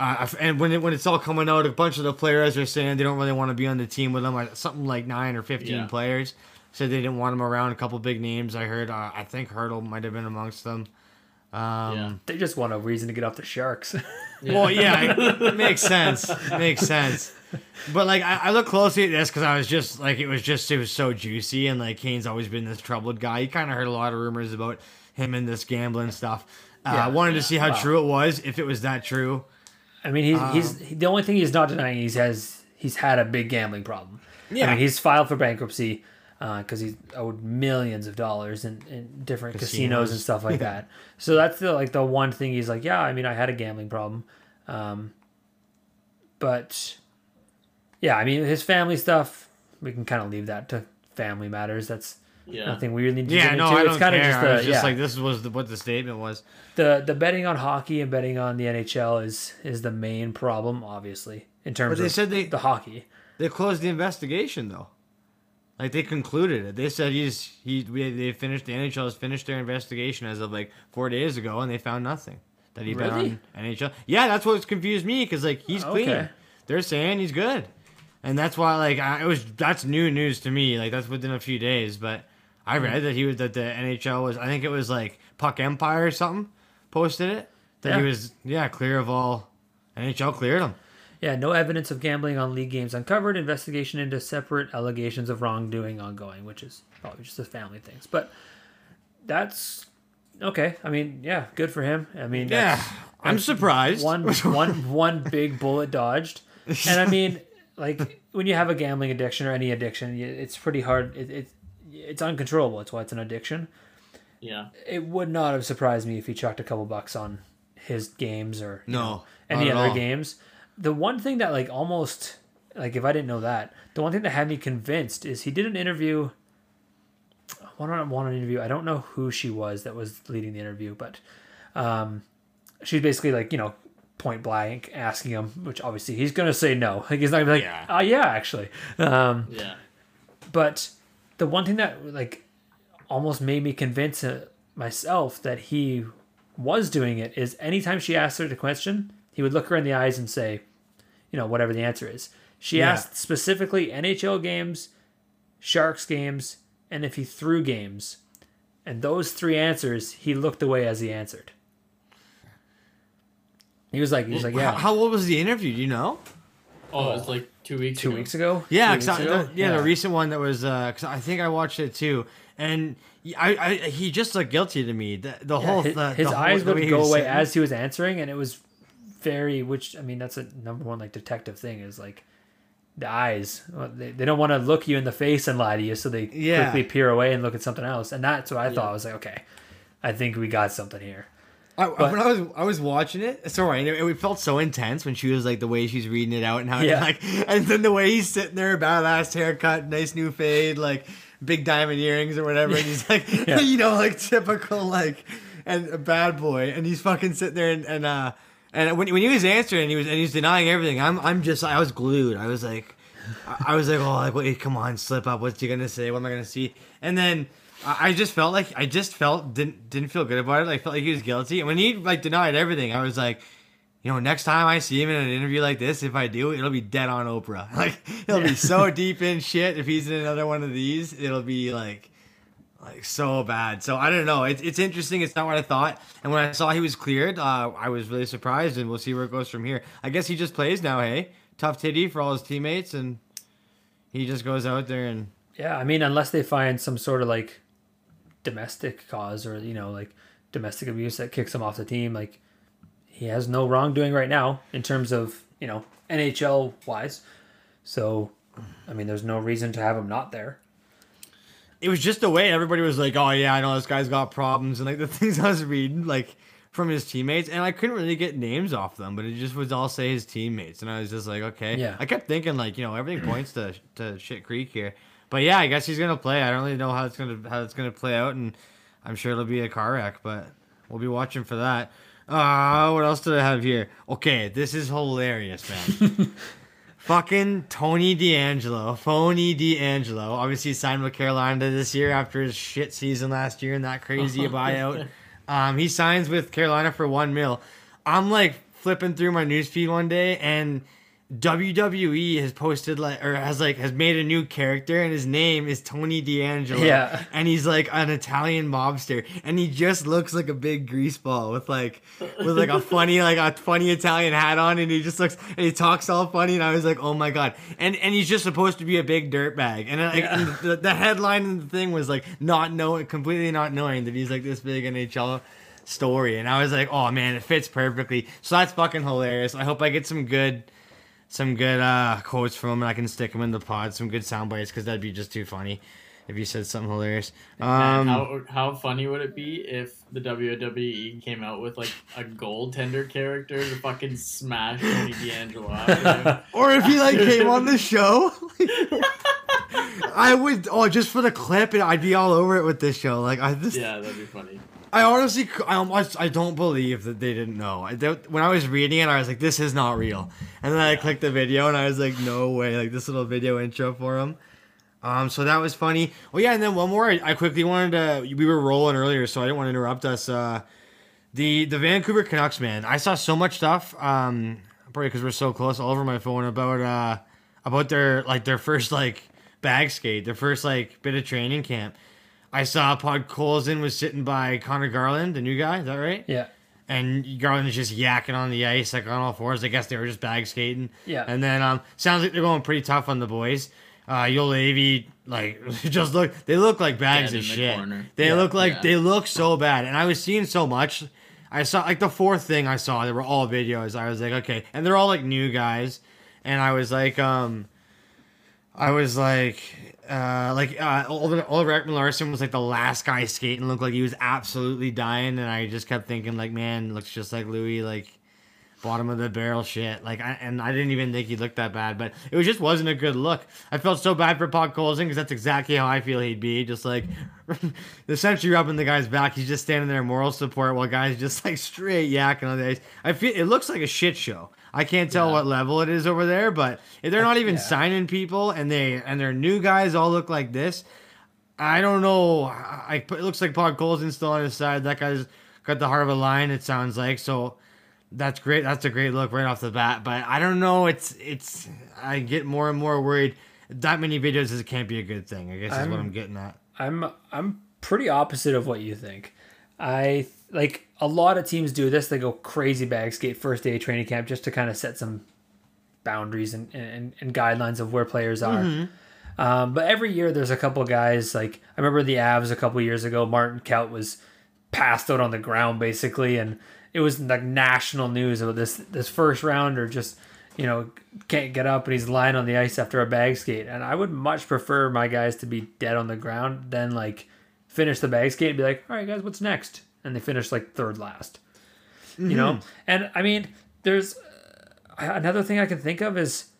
uh, and when it, when it's all coming out, a bunch of the players are saying they don't really want to be on the team with him. Like something like nine or fifteen Yeah. players said they didn't want him around. A couple big names I heard. Uh, I think Hertl might have been amongst them. Um, Yeah. They just want a reason to get off the Sharks. Well, yeah, it makes sense. Makes sense. But like, I, I look closely at this because I was just like, it was just it was so juicy, and like Kane's always been this troubled guy. You kind of heard a lot of rumors about him and this gambling stuff. Uh, I Yeah. wanted to see how Wow. true it was, if it was that true. I mean, he's Um, he's the only thing he's not denying he's has he's had a big gambling problem. Yeah. I mean, he's filed for bankruptcy because he's owed millions of dollars in, in different casinos. Casinos. and stuff like that. So that's the like the one thing he's like, yeah, I mean, I had a gambling problem, um, but yeah, I mean, his family stuff we can kind of leave that to family matters. That's Yeah. nothing we really need to Yeah, get no, into. I it's don't kind care. of just I was just yeah. like, this was the, what the statement was. the the betting on hockey and betting on the NHL is is the main problem, obviously, in terms But they of said they- the hockey. They closed the investigation though. Like they concluded it. They said he's he. We, they finished the NHL has finished their investigation as of like four days ago, and they found nothing that he bet on NHL. Yeah, that's what's confused me because like he's clean. Okay. They're saying he's good, and that's why like I, it was that's new news to me. Like that's within a few days, but I read that he was that the NHL was. I think it was like Puck Empire or something posted it that he was yeah clear of all. NHL cleared him. Yeah, no evidence of gambling on league games uncovered. Investigation into separate allegations of wrongdoing ongoing, which is probably just the family things. But that's okay. I mean, yeah, good for him. I mean, Yeah, that's I'm surprised. one one one big bullet dodged. And I mean, like when you have a gambling addiction or any addiction, it's pretty hard. It, it it's uncontrollable. That's why it's an addiction. Yeah. It would not have surprised me if he chucked a couple bucks on his games or you No, know, any other all. games. The one thing that like almost like if I didn't know that, the one thing that had me convinced is he did an interview. One on one an interview. I don't know who she was that was leading the interview, but um, she's basically like you know point blank asking him, which obviously he's gonna say no. Like he's not gonna be like, Yeah. ah, yeah, actually. Um, Yeah. but the one thing that like almost made me convince uh, myself that he was doing it is anytime she asked her the question, he would look her in the eyes and say, you know, whatever the answer is. She Yeah. asked specifically NHL games, Sharks games, and if he threw games. And those three answers, he looked away as he answered. He was like, he was like, yeah, How, how old was the interview? Do you know? Oh, it was like two weeks. two ago. weeks ago. Yeah, Three 'cause weeks I- ago? the, yeah, the recent one that was uh, because I think I watched it too, and I, I he just looked guilty to me. The, the Yeah, whole his, the, his the whole- eyes the would way go away sitting. as he was answering, and it was very. Which I mean, that's a number one like detective thing is like the eyes. They, they don't want to look you in the face and lie to you, so they Yeah. quickly peer away and look at something else. And that's what I thought. I was like, okay, I think we got something here. I, But- when I was I was watching it, sorry, and it, it felt so intense when she was like the way she's reading it out and how Yeah. like, and then the way he's sitting there, badass haircut, nice new fade, like big diamond earrings or whatever, and he's like, Yeah. you know, like typical like and a bad boy, and he's fucking sitting there and and uh and when when he was answering, and he was and he's denying everything. I'm I'm just I was glued. I was like. I I was like, oh, like, wait, come on, slip up. What's he gonna say? What am I gonna see? And then I I just felt like I just felt didn't didn't feel good about it. I felt like he was guilty. And when he like denied everything, I was like, you know, next time I see him in an interview like this, if I do, it'll be dead on Oprah. Like he'll be so deep in shit. If he's in another one of these, it'll be like like so bad. So I don't know. It's it's interesting. It's not what I thought. And when I saw he was cleared, uh, I was really surprised. And we'll see where it goes from here. I guess he just plays now. Hey, tough titty for all his teammates, and he just goes out there and Yeah, I mean, unless they find some sort of like domestic cause or you know like domestic abuse that kicks him off the team, like he has no wrongdoing right now in terms of you know NHL wise. So, I mean, there's no reason to have him not there. It was just the way everybody was like, "Oh yeah, I know this guy's got problems," and like the things I was reading, like from his teammates, and I couldn't really get names off them, but it just was all say his teammates, and I was just like, okay, Yeah. I kept thinking like, you know, everything points to to Shit Creek here, but yeah, I guess he's gonna play. I don't really know how it's gonna how it's gonna play out, and I'm sure it'll be a car wreck, but we'll be watching for that. Uh, what else did I have here? Okay, this is hilarious, man. Fucking Tony DeAngelo, phony DeAngelo. Obviously he signed with Carolina this year after his shit season last year and that crazy buyout. Um, he signs with Carolina for one mil. I'm like flipping through my newsfeed one day and WWE has posted like or has like has made a new character and his name is Tony D'Angelo. Yeah. And he's like an Italian mobster and he just looks like a big greaseball with like with like a funny like a funny Italian hat on and he just looks and he talks all funny and I was like, "Oh my god." And and he's just supposed to be a big dirtbag. And like Yeah. and the, the headline and the thing was like not knowing completely not knowing that he's like this big NHL story and I was like, "Oh man, it fits perfectly." So that's fucking hilarious. I hope I get some good some good uh, quotes from him and I can stick them in the pod, some good sound bites because that'd be just too funny if you said something hilarious. Man, Um, how how funny would it be if the WWE came out with like a goaltender character to fucking smash Tony DeAngelo or if he like came on the show, I would. Oh, just for the clip, and I'd be all over it with this show. Like I just, Yeah, that'd be funny. I honestly, I almost, I don't believe that they didn't know. I, that, when I was reading it, I was like, this is not real. And then I clicked the video, and I was like, no way, like this little video intro for him. Um, so that was funny. Oh yeah, and then one more. I, I quickly wanted to. We were rolling earlier, so I didn't want to interrupt us. Uh, the the Vancouver Canucks, man. I saw so much stuff. Um, probably because we're so close, all over my phone about uh about their like their first like bag skate, their first like bit of training camp. I saw Podkolzin was sitting by Conor Garland, the new guy. Is that right? Yeah. and Garland is just yakking on the ice like on all fours. I guess they were just bag skating. Yeah. And then um, sounds like they're going pretty tough on the boys. Uh, Juolevi like just look. They look like bags Dead of in the shit. corner. They Yeah. look like Yeah. they look so bad. And I was seeing so much. I saw like the fourth thing I saw. They were all videos. I was like, okay, and they're all like new guys. And I was like, um, I was like, uh, like uh, Oliver, Oliver Ekman-Larsson was like the last guy skating, looked like he was absolutely dying, and I just kept thinking like, man, looks just like Louis, like bottom of the barrel shit. Like, I, and I didn't even think he looked that bad, but it was just wasn't a good look. I felt so bad for Podkolzin because that's exactly how I feel he'd be, just like essentially rubbing the guy's back. He's just standing there moral support while guys just like straight yakking on the ice. I feel it looks like a shit show. I can't tell Yeah. what level it is over there, but if they're not even Yeah. signing people and they and their new guys all look like this, I don't know. I it looks like Podkolzin's still on his side. That guy's got the heart of a lion. It sounds like so. That's great. That's a great look right off the bat. But I don't know. It's it's. I get more and more worried. That many videos is can't be a good thing. I guess is what I'm- I'm getting at. I'm I'm pretty opposite of what you think. I like a lot of teams do this. They go crazy bag skate first day training camp just to kind of set some boundaries and, and, and guidelines of where players are. Um, but every year there's a couple guys like I remember the Avs a couple years ago. Martin Kaut was passed out on the ground basically, and it was like national news about this this first rounder just you know can't get up and he's lying on the ice after a bag skate. And I would much prefer my guys to be dead on the ground than like finish the bag skate and be like, all right guys, what's next? and they finish like third last. You know, and I mean, there's uh, another thing I can think of is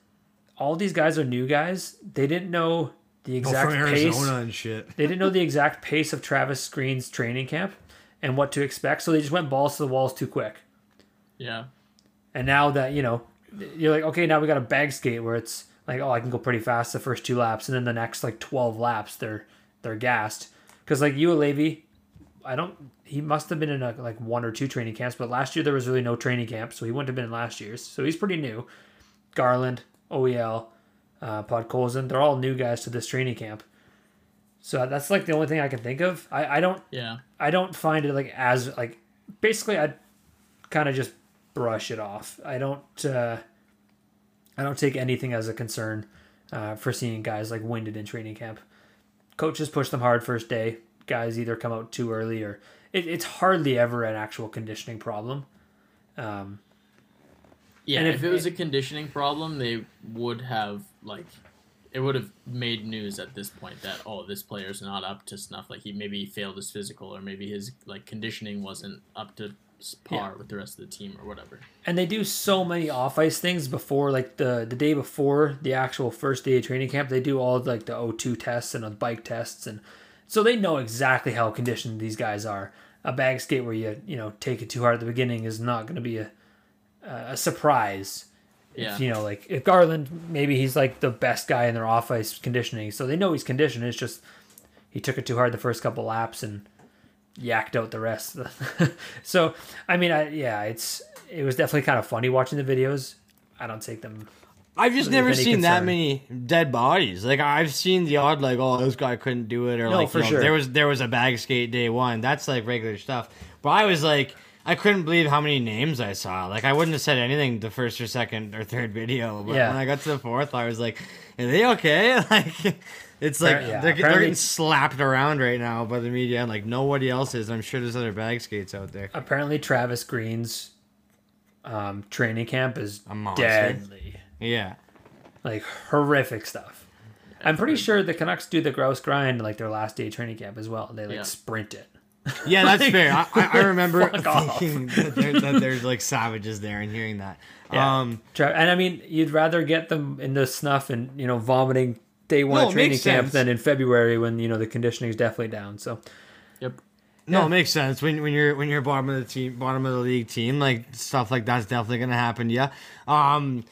all these guys are new guys. They didn't know the Oh, exact from pace. Arizona and shit. They didn't know the exact pace of Travis Green's training camp and what to expect, so they just went balls to the walls too quick. Yeah. And now that you know, you're like, okay, now we got a bag skate where it's like, oh, I can go pretty fast the first two laps, and then the next like twelve laps, they're they're gassed. Because like Juolevi, I don't. He must have been in a, like one or two training camps, but last year there was really no training camp, so he wouldn't have been in last year's. So he's pretty new. Garland, OEL, uh, Podkolzin, they're all new guys to this training camp. So that's like the only thing I can think of. I, I don't Yeah. I don't find it like as like basically I kind of just brush it off. I don't uh I don't take anything as a concern uh, for seeing guys like winded in training camp. Coaches push them hard first day. Guys either come out too early or it, it's hardly ever an actual conditioning problem. Um, Yeah, And if, if- it was a conditioning problem, they would have like it would have made news at this point that oh this player's not up to snuff. Like he maybe failed his physical or maybe his like conditioning wasn't up to par Yeah. with the rest of the team or whatever. and they do so many off ice things before like the the day before the actual first day of training camp they do all like the O2 tests and the bike tests and so they know exactly how conditioned these guys are a bag skate where you you know take it too hard at the beginning is not going to be a a surprise Yeah. if, you know like if Garland maybe he's like the best guy in their off ice conditioning so they know he's conditioned it's just he took it too hard the first couple laps and yacked out the rest. so I mean, I yeah, it's it was definitely kind of funny watching the videos. I don't take them. I've just never any seen that many dead bodies. Like I've seen the odd, like, oh, this guy couldn't do it, or No, like, for you know, sure. there was there was a bag skate day one. That's like regular stuff. But I was like, I couldn't believe how many names I saw. Like I wouldn't have said anything the first or second or third video, but Yeah. when I got to the fourth, I was like, are they okay? Like. It's like yeah, they're, they're getting slapped around right now by the media, and like nobody else is. I'm sure there's other bag skates out there. Apparently, Travis Green's um, training camp is A deadly, Yeah, like horrific stuff. I'm pretty sure the Canucks do the grouse grind like their last day training camp as well. They like Yeah. sprint it. Yeah, that's fair. I, I I remember thinking that, there, that there's like savages there and hearing that. Yeah. Um, and I mean, you'd rather get them in the snuff and you know vomiting day one No, training camp sense. than in February when you know the conditioning is definitely down. So Yep. no, Yeah. it makes sense when when you're when you're bottom of the team, bottom of the league team, like stuff like that's definitely gonna happen. Yeah. Um,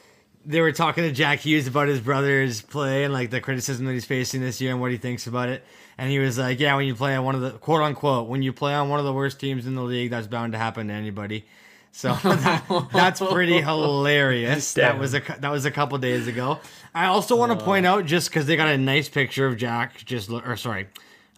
they were talking to Jack Hughes about his brother's play and like the criticism that he's facing this year and what he thinks about it. And he was like, "Yeah, when you play on one of the quote unquote, when you play on one of the worst teams in the league, that's bound to happen to anybody." So that, that's pretty hilarious. That was a that was a couple days ago. I also want to point out just because they got a nice picture of Jack, just or sorry,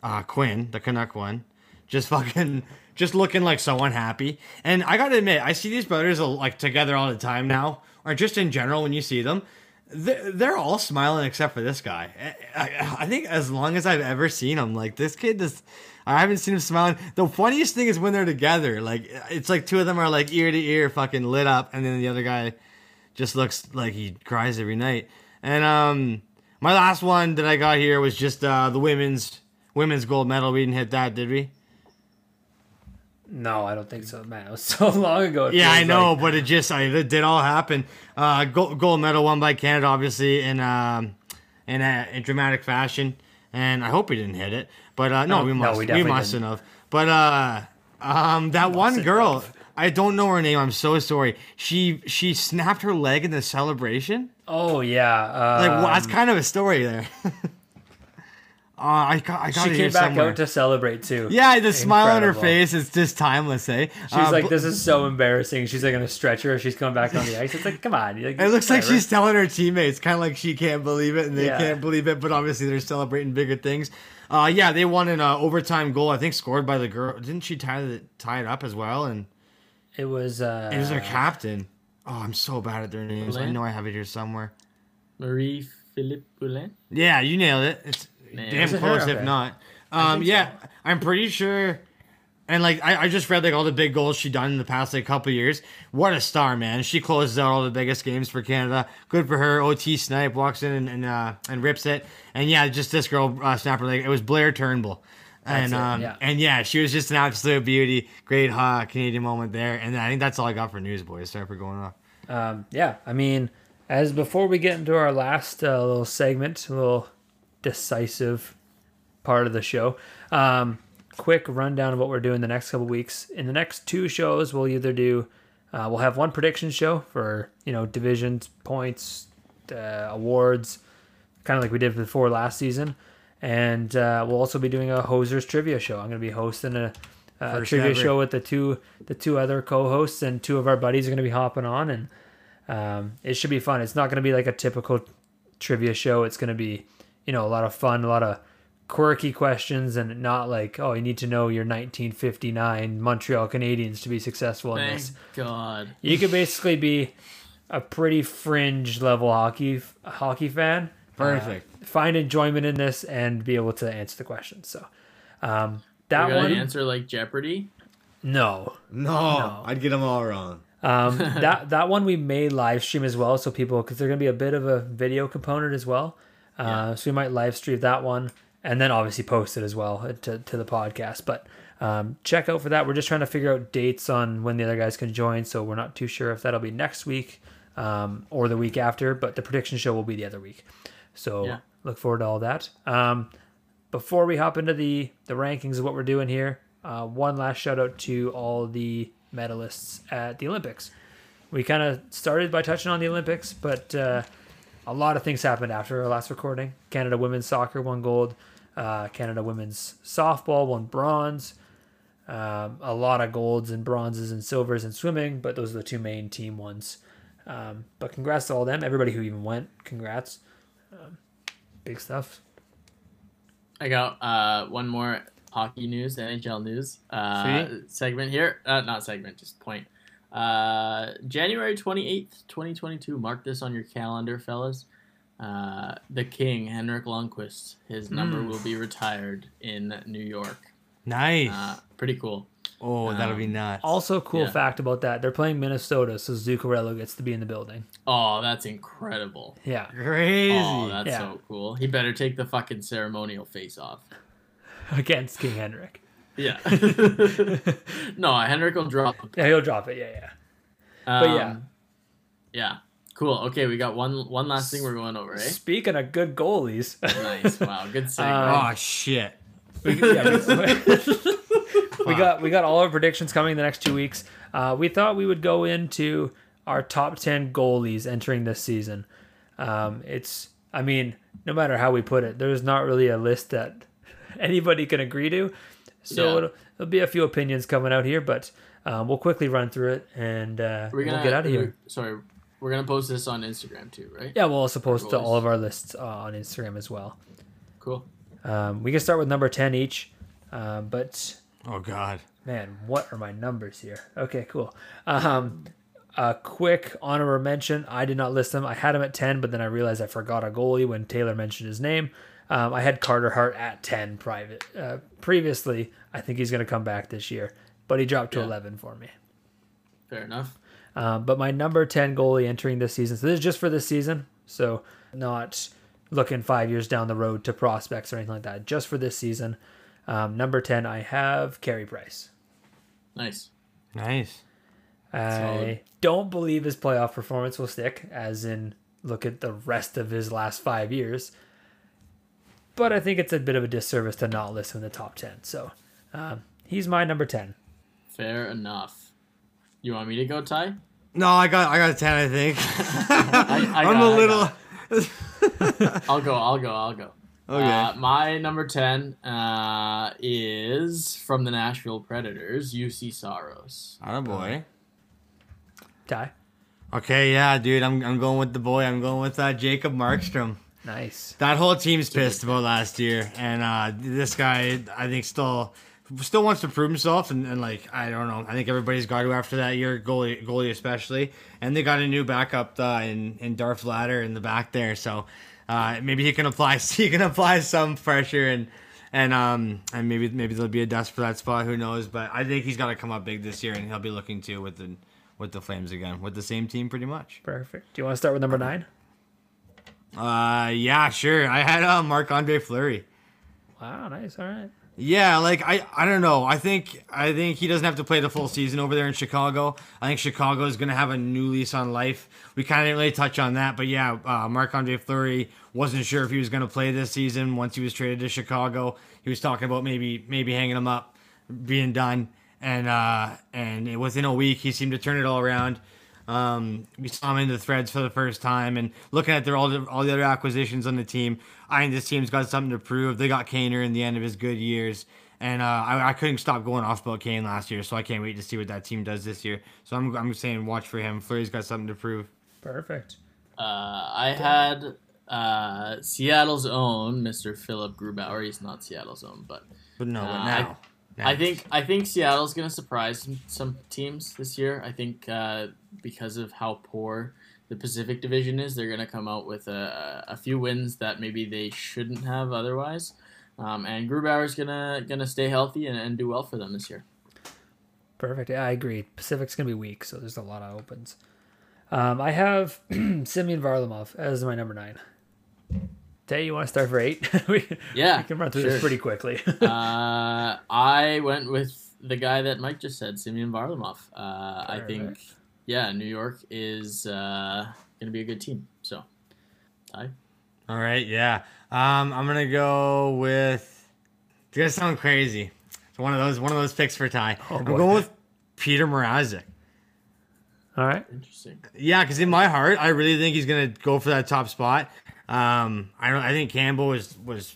uh, Quinn, the Canuck one, just fucking just looking like so unhappy. And I gotta admit, I see these brothers uh, like together all the time now, or just in general when you see them. They're, all smiling except for this guy. I, think as long as I've ever seen him, like this kid just. I haven't seen him smiling. The funniest thing is when they're together. Like it's like two of them are like ear to ear, fucking lit up, and then the other guy just looks like he cries every night. And um, my last one that I got here was just uh, the women's women's gold medal. We didn't hit that, did we? No, I don't think so. Man, it was so long ago. Yeah, I know, like. but it just I, it did all happen. Uh, gold, gold medal won by Canada, obviously in um, in, a, in dramatic fashion, and I hope we didn't hit it. But uh, no, No, we no, must. we we mustn't didn't. have. But uh, um, that one girl, have. I don't know her name. I'm so sorry. She she snapped her leg in the celebration. Oh yeah, uh, Like, well, that's kind of a story there. uh, I got I got she came back somewhere. out to celebrate too. yeah, the smile on her face is just timeless, eh? She's like, "This is so embarrassing." She's like gonna stretch her. She's coming back on the ice. It's like, come on. Like, It looks like she's telling her teammates, kind of like she can't believe it, and they Yeah. can't believe it, but obviously they're celebrating bigger things. Uh, yeah, they won an uh, overtime goal, I think, scored by the girl. Didn't she tie it tie it up as well? And It was. Uh, it was their captain. Oh, I'm so bad at their names. I know I have it here somewhere. Marie Philippe Boulin. Yeah, you nailed it. It's Man. damn Is close, if Okay. not. Um, think yeah, I'm pretty sure. And like I, I just read like all the big goals she done in the past like couple years. What a star, man! She closes out all the biggest games for Canada. Good for her. OT snipe walks in and and, uh, and rips it. And yeah, just this girl uh, snapper leg. It was Blair Turnbull. and it, um, yeah. and yeah, she was just an absolute beauty. Great hot Canadian moment there, and I think that's all I got for news, boys. Sorry for going off. Um, yeah, I mean, as before we get into our last uh, little segment, a little decisive part of the show. Um, quick rundown of what we're doing the next couple weeks. In the next two shows, we'll either do uh, we'll have one prediction show for you know divisions, points, uh, awards, kind of like we did before last season, and uh, we'll also be doing a hosers trivia show. I'm going to be hosting a, a trivia ever. show with the two the two other co-hosts and two of our buddies are going to be hopping on and um, it should be fun. It's not going to be like a typical trivia show. It's going to be, you know, a lot of fun, a lot of quirky questions, and not like, oh, you need to know your 1959 Montreal Canadiens to be successful in Thank this. God. You could basically be a pretty fringe level hockey hockey fan. Perfect. Uh, find enjoyment in this and be able to answer the questions. So um, that You're one, answer like Jeopardy. no. No, I'd get them all wrong. Um, that that one we may live stream as well, so people because there's gonna be a bit of a video component as well. Uh, So we might live stream that one and then obviously post it as well to, to the podcast. But um, check out for that. We're just trying to figure out dates on when the other guys can join, so we're not too sure if that'll be next week um, or the week after. But the prediction show will be the other week, so Yeah. look forward to all that. Um, before we hop into the the rankings of what we're doing here, uh, one last shout out to all the medalists at the Olympics. We kind of started by touching on the Olympics, but uh, a lot of things happened after our last recording. Canada women's soccer won gold. Uh, Canada women's softball won bronze. Um, a lot of golds and bronzes and silvers in swimming, but those are the two main team ones. Um, but congrats to all them. Everybody who even went, congrats. Um, big stuff. I got uh, one more hockey news, NHL news uh, segment here. Uh, not segment, just point. Uh, January 28th, 2022. Mark this on your calendar, fellas. Uh, the King, Henrik Lundqvist, his number Mm. will be retired in New York. Nice. Uh, pretty cool. oh, that'll be um, nuts. Also, cool Yeah. fact about that: they're playing Minnesota, so Zuccarello gets to be in the building. Oh, that's incredible. Yeah, Crazy. Oh, that's Yeah. so cool. He better take the fucking ceremonial face off. against King Henrik. Yeah. no, Henrik will drop. Yeah, he'll drop it. Yeah, yeah. Um, yeah. Yeah. Cool. Okay, we got one one last thing we're going over, eh? Speaking of good goalies, Nice. Wow. Good segue. Um, oh shit. we, yeah, we, we got we got all our predictions coming in the next two weeks. Uh, we thought we would go into our top ten goalies entering this season. Um, it's, I mean, no matter how we put it, there's not really a list that anybody can agree to. So Yeah. it'll, there'll be a few opinions coming out here, but um, we'll quickly run through it and uh, we're gonna we'll get out of here. Sorry, we're gonna post this on Instagram too, right? Yeah, we'll also post to all of our lists uh, on Instagram as well. Cool. Um, we can start with number 10 each. Uh, but Oh god. man, what are my numbers here? Okay, cool. Um, a quick honorable mention. I did not list them. I had him at 10, but then I realized I forgot a goalie when Taylor mentioned his name. Um, I had Carter Hart at 10 private. Uh, previously, I think he's going to come back this year, but he dropped to Yeah. 11 for me. Fair enough. Um, but my number 10 goalie entering this season, so this is just for this season, so not looking five years down the road to prospects or anything like that, just for this season. Um, number 10, I have Carey Price. Nice. Nice. I Solid. don't believe his playoff performance will stick, as in look at the rest of his last five years. But I think it's a bit of a disservice to not list him in the top 10. So um, he's my number 10. Fair enough. You want me to go, Ty? No, I got I got a ten. I think. I, I I'm got- a I little. I'll go. I'll go. I'll go. Okay. Uh, my number ten uh, is from the Nashville Predators, Juuse Saros. Oh boy. Ty? Okay, yeah, dude. I'm I'm going with the boy. I'm going with uh, Jacob Markstrom. Nice. That whole team's pissed about last year, and uh, this guy, I think, still still wants to prove himself. And, and like, I don't know. I think everybody's got to after that year, goalie, goalie especially. And they got a new backup uh, in in Darth Ladder in the back there, so uh, maybe he can apply he can apply some pressure and. And um and maybe maybe there'll be a dust for that spot. Who knows? But I think he's got to come up big this year, and he'll be looking to with the with the Flames again with the same team pretty much. Perfect. Do you want to start with number nine? Uh yeah, sure. I had uh, Marc Andre Fleury. Wow, nice. All right. Yeah, like I, I don't know. I think I think he doesn't have to play the full season over there in Chicago. I think Chicago is going to have a new lease on life. We kind of didn't really touch on that, but yeah, uh, Marc Andre Fleury wasn't sure if he was going to play this season once he was traded to Chicago. He was talking about maybe maybe hanging him up, being done, and uh, and within a week he seemed to turn it all around. Um, we saw him in the threads for the first time, and looking at their all the, all the other acquisitions on the team, I think this team's got something to prove. They got Kaner in the end of his good years, and uh, I, I couldn't stop going off about Kane last year, so I can't wait to see what that team does this year. So I'm I'm saying watch for him. Fleury's got something to prove. Perfect. Uh, I had uh, Seattle's own Mr. Philipp Grubauer. He's not Seattle's own, but But no, but Uh, now, now. I think I think Seattle's gonna surprise some, some teams this year. I think uh, because of how poor the Pacific Division is, they're gonna come out with a, a few wins that maybe they shouldn't have otherwise. Um, and Grubauer's gonna gonna stay healthy and, and do well for them this year. Perfect. Yeah, I agree. Pacific's gonna be weak, so there's a lot of opens. Um, I have Semyon Varlamov as my number nine. Tay, you want to start for eight? we, Yeah, we can run through sure. this pretty quickly. uh, I went with the guy that Mike just said, Semyon Varlamov. Uh, I think. Yeah, New York is uh, going to be a good team. So, Ty? All right, yeah. Um, I'm gonna go with. It's gonna sound crazy. It's one of those one of those picks for Ty. Oh, I'm going with Petr Mrazek. All right. Interesting. Yeah, because in my heart, I really think he's gonna go for that top spot. Um, I don't. I think Campbell was was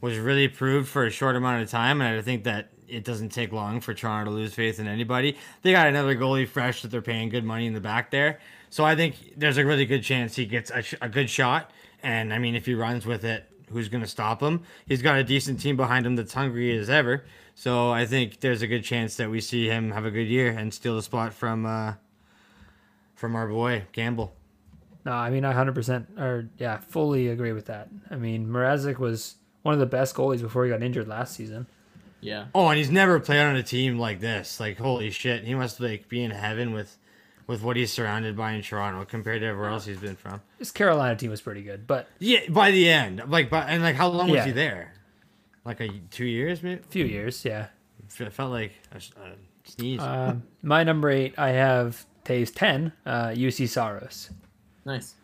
was really proved for a short amount of time, and I think that it doesn't take long for Toronto to lose faith in anybody. They got another goalie fresh that they're paying good money in the back there, so I think there's a really good chance he gets a, sh- a good shot. And I mean, if he runs with it, who's gonna stop him? He's got a decent team behind him that's hungry as ever. So I think there's a good chance that we see him have a good year and steal the spot from uh, from our boy Campbell. No, I mean I hundred percent or yeah, fully agree with that. I mean Mrazek was one of the best goalies before he got injured last season. Yeah. Oh, and he's never played on a team like this. Like holy shit, he must like be in heaven with with what he's surrounded by in Toronto compared to everywhere else he's been from. This Carolina team was pretty good, but Yeah, by the end, like, but and like, how long was he there? Like a two years, maybe. a few years, yeah. It felt like a, s- a sneeze. Um, my number eight, I have Taves ten, uh, Juuse Saros. Nice.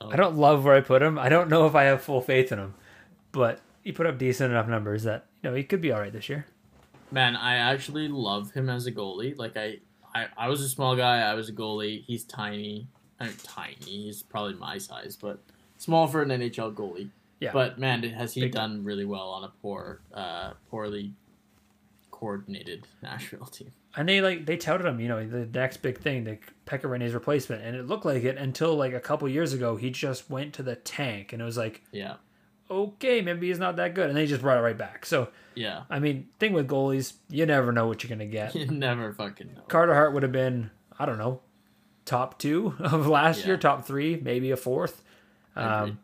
So, I don't love where I put him. I don't know if I have full faith in him, but he put up decent enough numbers that you know he could be all right this year. man, I actually love him as a goalie. Like, I, I, I was a small guy. I was a goalie. He's tiny. I mean, tiny. He's probably my size, but small for an NHL goalie. Yeah. But man, has he Big done really well on a poor, uh, poorly coordinated Nashville team? And they like they touted him, you know, the next big thing, the Pekka Rinne's replacement, and it looked like it until like a couple years ago. He just went to the tank, and it was like, Yeah. Okay, maybe he's not that good, and they just brought it right back. So Yeah. I mean, thing with goalies, you never know what you're gonna get. You never fucking know. Carter Hart would have been, I don't know, top two of last year, top three, maybe a fourth. Um,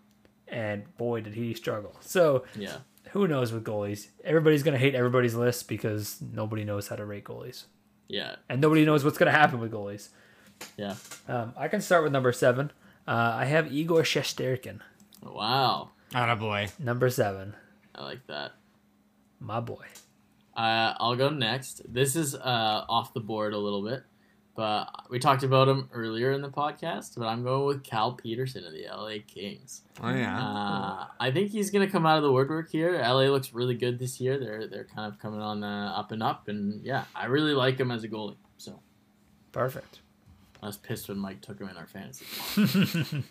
and boy, did he struggle. So Yeah. who knows with goalies? Everybody's gonna hate everybody's list because nobody knows how to rate goalies, Yeah. and nobody knows what's gonna happen with goalies. Yeah. Um, I can start with number seven. Uh, I have Igor Shesterkin, Wow. Atta boy. number seven, I like that. my boy. Uh, I'll go next. This is uh, off the board a little bit, but we talked about him earlier in the podcast. But I'm going with Cal Petersen of the LA Kings. Oh yeah. Uh, I think he's gonna come out of the woodwork here. LA looks really good this year. They're they're kind of coming on the up and up, and yeah, I really like him as a goalie. So Perfect. I was pissed when Mike took him in our fantasy.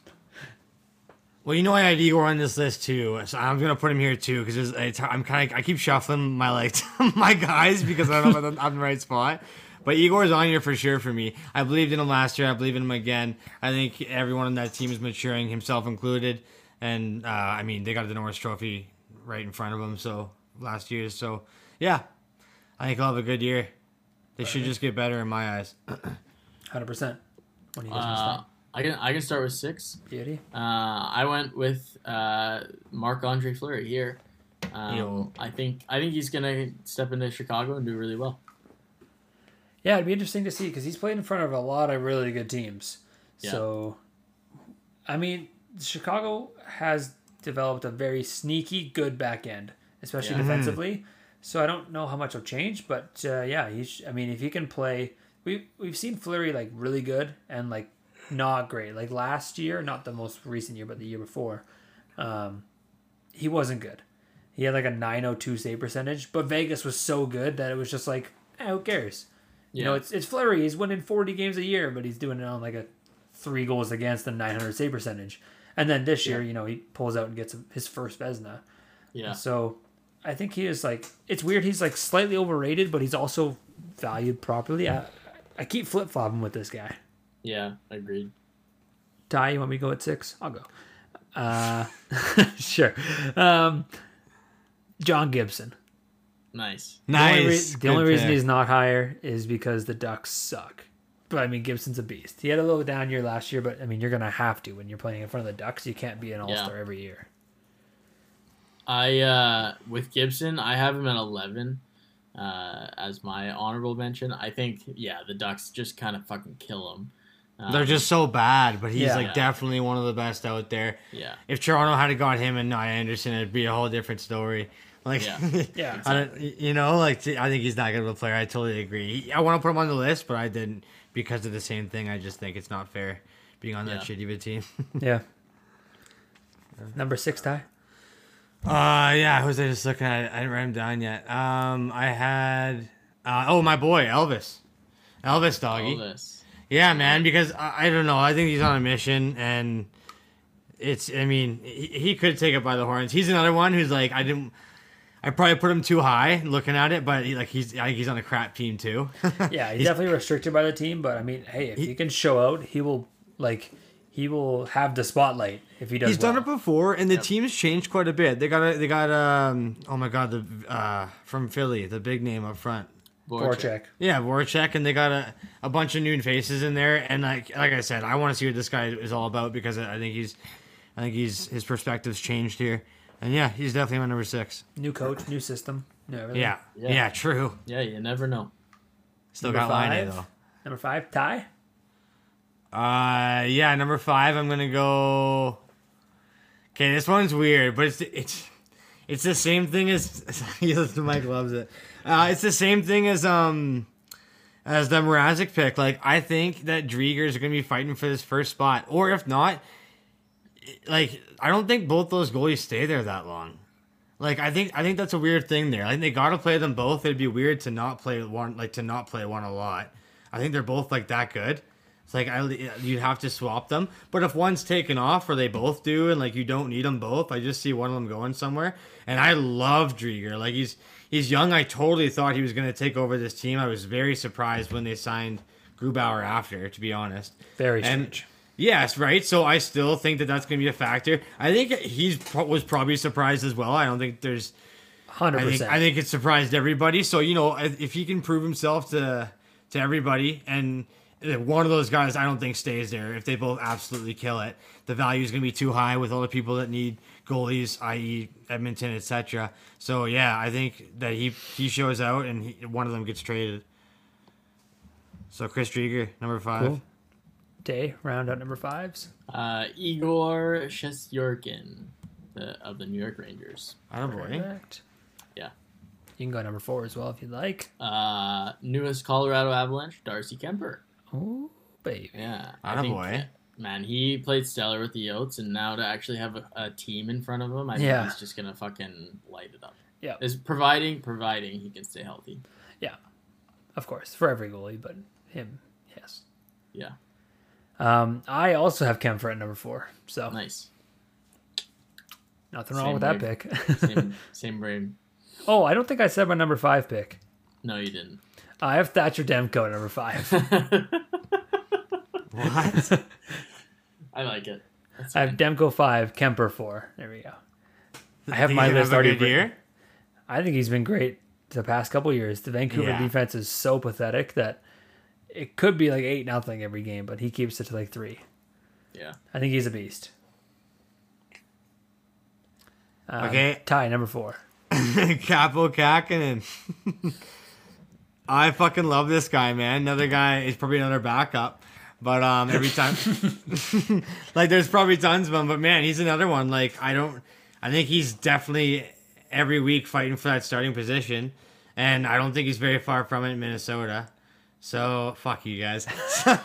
Well, you know I had Igor on this list too, so I'm gonna put him here too because I'm kind of I keep shuffling my like my guys because I don't know if I'm in the right spot. But Igor's on here for sure for me. I believed in him last year. I believe in him again. I think everyone on that team is maturing, himself included. And uh, I mean, they got the Norris Trophy right in front of them. So last year, so yeah, I think he'll have a good year. They should just get better in my eyes. Hundred percent. When he goes Uh, I can I can start with six. beauty. Uh, I went with uh, Marc Andre Fleury here. Um, Yo. I think I think he's gonna step into Chicago and do really well. Yeah, it'd be interesting to see because he's played in front of a lot of really good teams. Yeah. So, I mean, Chicago has developed a very sneaky good back end, especially Yeah. defensively. So I don't know how much will change, but uh, yeah, he's. I mean, if he can play, we we've seen Fleury like really good and like not great. Like last year, not the most recent year, but the year before, um, he wasn't good. He had like a 902 save percentage, but Vegas was so good that it was just like, eh, who cares? You know, it's it's Fleury. He's winning 40 games a year, but he's doing it on like a three goals against and 900 save percentage. And then this year, you know, he pulls out and gets his first Vezina. Yeah. So I think he is like, it's weird. He's like slightly overrated, but he's also valued properly. I, I keep flip flopping with this guy. Yeah. Agreed. Ty, you want me to go at six? I'll go. Uh, sure. Um, John Gibson. Nice. The only, rea- Nice. the only reason he's not higher is because the Ducks suck. But I mean, Gibson's a beast. He had a little down year last year, but I mean, you're gonna have to when you're playing in front of the Ducks. You can't be an All Star every year. I uh with Gibson, I have him at eleven uh as my honorable mention. I think yeah, the Ducks just kind of fucking kill him. Um, They're just so bad, but he's Yeah. like Yeah. definitely one of the best out there. yeah. If Toronto had got him and not Andersen, it'd be a whole different story. Like, Yeah. Yeah. I don't, you know, like I think he's not good of a player. I totally agree. He- I want to put him on the list, but I didn't because of the same thing. I just think it's not fair being on that Yeah. shitty of a team. Yeah. Number six, Ty. Uh, yeah. Who was I just looking at? I didn't write him down yet. Um, I had, uh, oh my boy Elvis, Elvis doggy. Elvis. Yeah, man. Because I, I don't know. I think he's on a mission, and it's. I mean, he, he could take it by the horns. He's another one who's like, I didn't. I probably put him too high looking at it, but he, like he's I think he's on a crap team too. Yeah, he's, definitely restricted by the team, but I mean, hey, if he, can show out, he will like he will have the spotlight if he does. He's done it before, and the team's changed quite a bit. They got a, they got um oh my god the uh from Philly the big name up front. Voracek. Yeah, Voracek, and they got a, a bunch of new faces in there. And like like I said, I want to see what this guy is all about because I think he's I think he's his perspective's changed here. And yeah, he's definitely my number six. New coach, new system, new everything. Yeah, yeah, Yeah. true. Yeah, you never know. Still Number got line A five? though. Number five, Ty. Uh, yeah, number five. I'm gonna go. Okay, this one's weird, but it's it's it's the same thing as yes, Mike loves it. Uh, it's the same thing as um as the Mrazek pick. Like I think that Driedger is gonna be fighting for this first spot, or if not, like I don't think both those goalies stay there that long. Like I think I think that's a weird thing there. I think they gotta play them both. It'd be weird to not play one like to not play one a lot. I think they're both like that good. It's like I you'd have to swap them. But if one's taken off or they both do, and like you don't need them both, I just see one of them going somewhere. And I love Driedger. Like he's he's young. I totally thought he was gonna take over this team. I was very surprised when they signed Grubauer after, to be honest. Very And- strange. Yes, right. So I still think that that's going to be a factor. I think he pro- was probably surprised as well. I don't think there's. Hundred I think. I think it surprised everybody. So you know, if if he can prove himself to to everybody, and one of those guys, I don't think stays there. If they both absolutely kill it, the value is going to be too high with all the people that need goalies, i.e., Edmonton, etc. So yeah, I think that he he shows out, and he, one of them gets traded. So Chris Driedger, number five. Cool. Day round out number fives. Uh, Igor Shesterkin the, of the New York Rangers. Attaboy. Correct. Yeah. You can go number four as well if you'd like. Uh, newest Colorado Avalanche, Darcy Kuemper. Oh baby. Yeah. Attaboy. Man, he played stellar with the Yotes, and now to actually have a, a team in front of him, I think Yeah. he's just gonna fucking light it up. Yeah. Is providing providing he can stay healthy. Yeah, of course, for every goalie, but him, yes. Yeah. Um, I also have Kuemper at number four, so Nice. nothing wrong Same with that pick. Same same brain. oh, I don't think I said my number five pick. No, you didn't. I have Thatcher Demko at number five. What? I like it. That's I have. Demko five, Kuemper four. There we go. I have my list have already. good written. I think he's been great the past couple years. The Vancouver Yeah. defense is so pathetic that it could be like eight nothing every game, but he keeps it to like three. Yeah. I think he's a beast. Um, Okay. tie number four. Kaapo Kahkonen. I fucking love this guy, man. Another guy is probably another backup. But um every time like there's probably tons of them, but man, he's another one. Like I don't I think he's definitely every week fighting for that starting position, and I don't think he's very far from it in Minnesota. So fuck you guys. so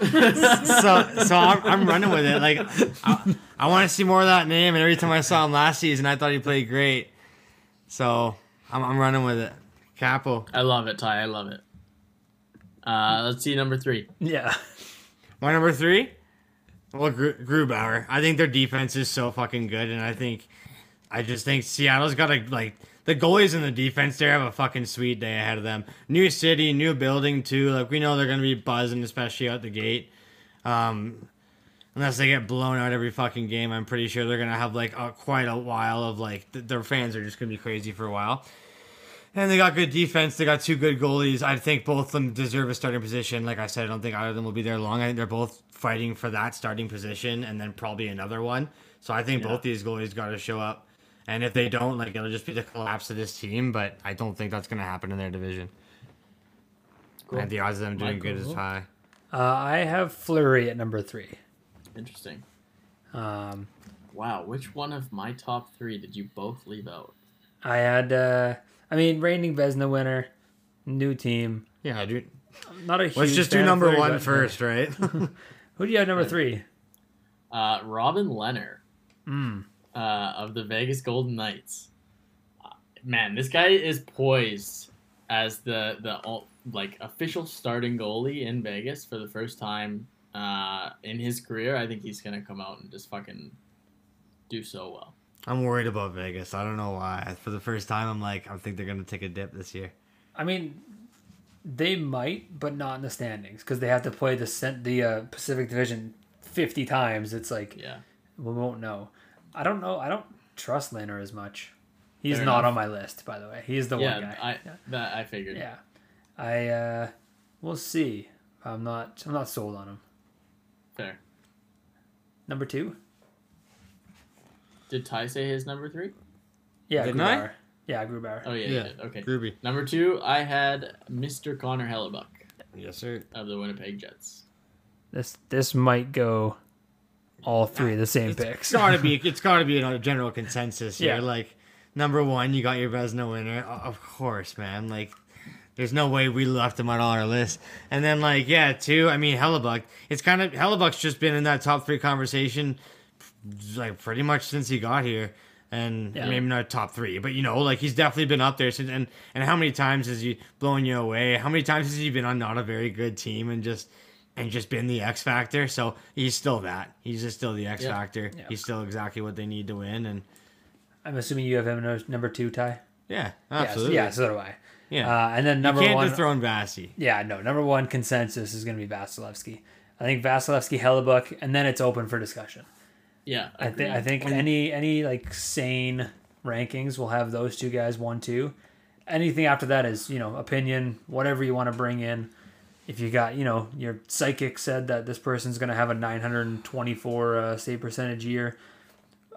so I'm, I'm running with it. Like I, I want to see more of that name, and every time I saw him last season, I thought he played great. So I'm, I'm running with it. Kaapo. I love it, Ty. I love it. Uh, let's see number three. Yeah. My number three, well, Grubauer. I think their defense is so fucking good, and I think, I just think Seattle's got a like the goalies and the defense there have a fucking sweet day ahead of them. New city, new building too. Like we know they're gonna be buzzing, especially out the gate. Um, unless they get blown out every fucking game, I'm pretty sure they're gonna have like a, quite a while of like th- their fans are just gonna be crazy for a while. And they got good defense. They got two good goalies. I think both of them deserve a starting position. Like I said, I don't think either of them will be there long. I think they're both fighting for that starting position and then probably another one. So I think Yeah. both these goalies got to show up. And if they don't, like it'll just be the collapse of this team. But I don't think that's going to happen in their division. Cool. And the odds of them doing Michael? good is high. Uh, I have Fleury at number three. Interesting. Um, Wow, which one of my top three did you both leave out? I had, uh, I mean, reigning Vezina winner, new team. Yeah, dude. I'm not a huge. Let's just do number Fleury, one but- first, right? Who do you have number three? Uh, Robin Lehner Mm. uh, of the Vegas Golden Knights. Uh, man, this guy is poised as the the ul- like official starting goalie in Vegas for the first time uh, in his career. I think he's gonna come out and just fucking do so well. I'm worried about Vegas. I don't know why. For the first time, I'm like, I think they're going to take a dip this year. I mean, they might, but not in the standings because they have to play the cent- the uh, Pacific Division fifty times. It's like Yeah, we won't know. I don't know. I don't trust Lehner as much. He's Fair not enough. on my list, by the way. He's the yeah. one guy. I that I figured. yeah, I uh, we'll see. I'm not. I'm not sold on him. Fair. Number two. Did Ty say his number three? Yeah, Didn't I? Yeah, Grubauer. Oh yeah, Yeah. he okay. Groovy. Number two, I had Mr. Connor Hellebuyck Yes, sir. of the Winnipeg Jets. This this might go all three the same It's picks. gotta be. It's gotta be a general consensus here. Yeah. Like number one, you got your Vezina winner, of course, man. Like there's no way we left him on all our list. And then like yeah, two. I mean Hellebuyck. It's kind of Hellebuyck's just been in that top three conversation, like pretty much since he got here. And Yeah. maybe not top three, but you know, like he's definitely been up there since. And and how many times has he blown you away? How many times has he been on not a very good team and just and just been the X factor? So he's still that. He's just still the X Yeah. factor. Yeah. He's still exactly what they need to win. And I'm assuming you have him number two, Ty. yeah, absolutely. Yeah, so do I. Yeah. Uh, and then number you can't one. dethrone Vassy. Yeah, no. Number one consensus is going to be Vasilevskiy. I think Vasilevskiy, Hellebuyck, and then it's open for discussion. Yeah, I think I think any any like sane rankings will have those two guys one two. Anything after that is you know opinion, whatever you want to bring in. If you got you know your psychic said that this person's going to have a 924 uh, save percentage year,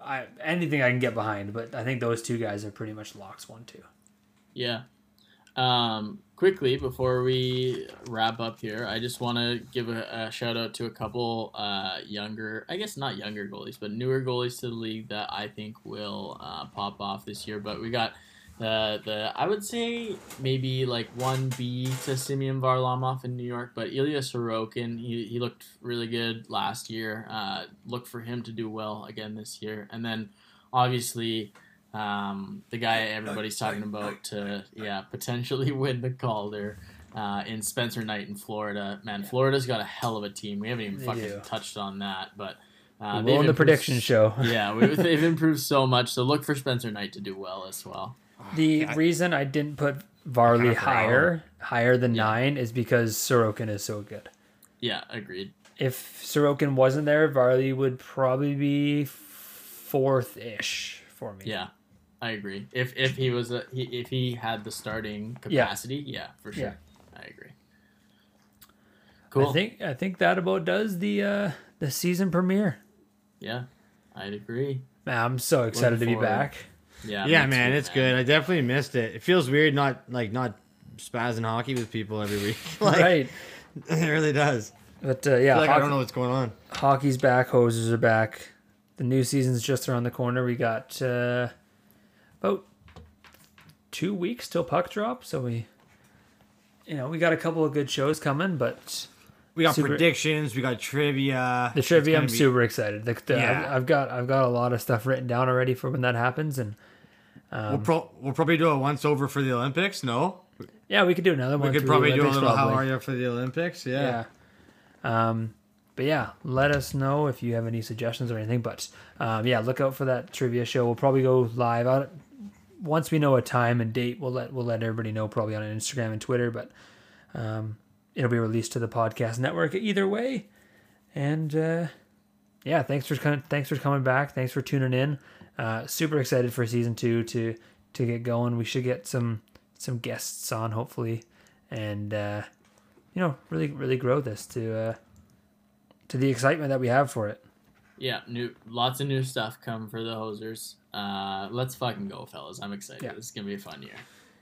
I anything I can get behind. But I think those two guys are pretty much locks one two. Yeah. Um, quickly before we wrap up here, I just want to give a, a shout out to a couple uh, younger, I guess not younger goalies, but newer goalies to the league that I think will uh, pop off this year. But we got the the I would say maybe like one B to Semyon Varlamov in New York, but Ilya Sorokin he, he looked really good last year. Uh, look for him to do well again this year, and then obviously um, the guy everybody's talking about to yeah potentially win the Calder uh, in Spencer Knight in Florida. Man, Florida's got a hell of a team. We haven't even They fucking do. touched on that, but uh, well, they've the prediction show. yeah, we, they've improved so much. So look for Spencer Knight to do well as well. The I- reason I didn't put Varley Kinda forgot. higher higher than Yeah. nine is because Sorokin is so good. Yeah, agreed. If Sorokin wasn't there, Varley would probably be fourth ish for me. Yeah, I agree. If if he was a, he, if he had the starting capacity, yeah, for sure. I agree. Cool. I think I think that about does the uh, the season premiere. yeah, I'd agree. Man, I'm so excited to be forward. back. Yeah. Yeah, man, too, it's good. I definitely missed it. It feels weird not like not spazzing hockey with people every week. like, right. It really does. But uh, yeah, like I don't know what's going on. hockey's back, hoses are back. The new season's just around the corner. We got uh, about two weeks till puck drop, so we, you know, we got a couple of good shows coming, but We got Super- predictions. We got trivia. the trivia, I'm be- super excited. The, the- Yeah. I've, I've got I've got a lot of stuff written down already for when that happens, and We'll, pro- we'll probably do a once over for the Olympics. No, yeah, we could do another we one. We could probably do a little how are you for the Olympics. Yeah. Yeah. Um, but yeah, let us know if you have any suggestions or anything. But um, yeah, look out for that trivia show. We'll probably go live out once we know a time and date. We'll let we'll let everybody know probably on Instagram and Twitter. But um, it'll be released to the podcast network either way. And uh, yeah, thanks for coming. Thanks for coming back. Thanks for tuning in. Uh, super excited for season two to to get going. We should get some some guests on hopefully, and uh, you know really really grow this to uh, to the excitement that we have for it. Yeah, new lots of new stuff come for the hosers. Uh, let's fucking go, fellas! I'm excited. Yeah. This is gonna be a fun year.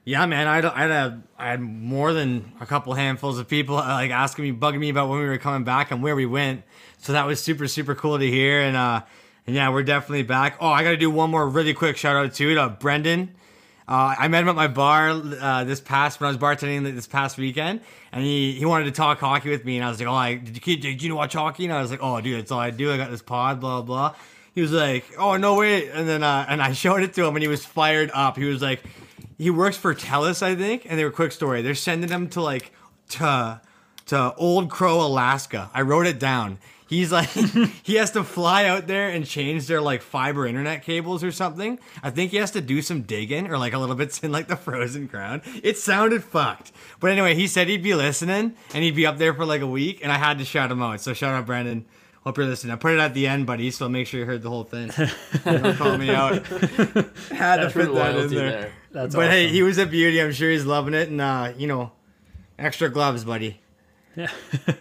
Yeah, man. I had, I had a, I had more than a couple handfuls of people uh, like asking me, bugging me about when we were coming back and where we went. So that was super, super cool to hear. And uh, and yeah, we're definitely back. Oh, I got to do one more really quick shout out too to Brendan. Uh, I met him at my bar uh, this past when I was bartending this past weekend, and he, he wanted to talk hockey with me, and I was like, "Oh, I, did you did you watch hockey?" And I was like, "Oh, dude, that's all I do. I got this pod, blah blah." He was like, "Oh no way!" And then uh, and I showed it to him, and he was fired up. He was like, he works for Telus, I think, and they were quick story. They're sending him to like to to Old Crow, Alaska. I wrote it down. He's like he has to fly out there and change their like fiber internet cables or something. I think he has to do some digging or like a little bit in like the frozen ground. It sounded fucked. But anyway, he said he'd be listening and he'd be up there for like a week and I had to shout him out. So shout out Brandon. Hope you're listening. I put it at the end, buddy, so make sure you heard the whole thing. Don't call me out. Had to put that in there. there. That's but hey, he was a beauty. I'm sure he's loving it, and uh, you know, extra gloves, buddy. Yeah,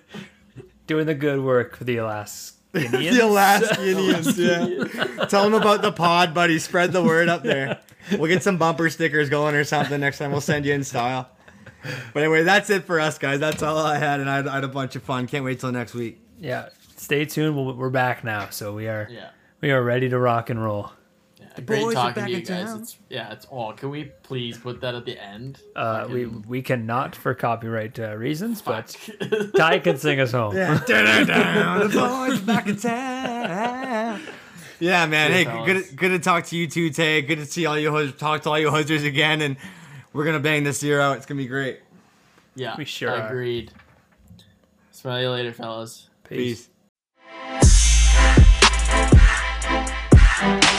doing the good work for the Alaskans. the Alaskanians, yeah. Tell him about the pod, buddy. Spread the word up there. We'll get some bumper stickers going or something next time. We'll send you in style. But anyway, that's it for us, guys. That's all I had, and I had, I had a bunch of fun. Can't wait till next week. Yeah, stay tuned. We'll, we're back now, so we are Yeah. we are ready to rock and roll. yeah. Great boys talking to you guys. town. It's yeah. It's all. Can we please put that at the end? Uh, we we cannot for copyright uh, reasons, but fuck. Ty can sing us home. Yeah. The boys back in town. Yeah, man. See Hey, good, good to talk to you too, Tay. Good to see all you hos- talk to all you hosers again, and we're gonna bang this year out. It's gonna be great. yeah. We sure are. agreed. Smell you later, fellas. Peace. Peace. Thank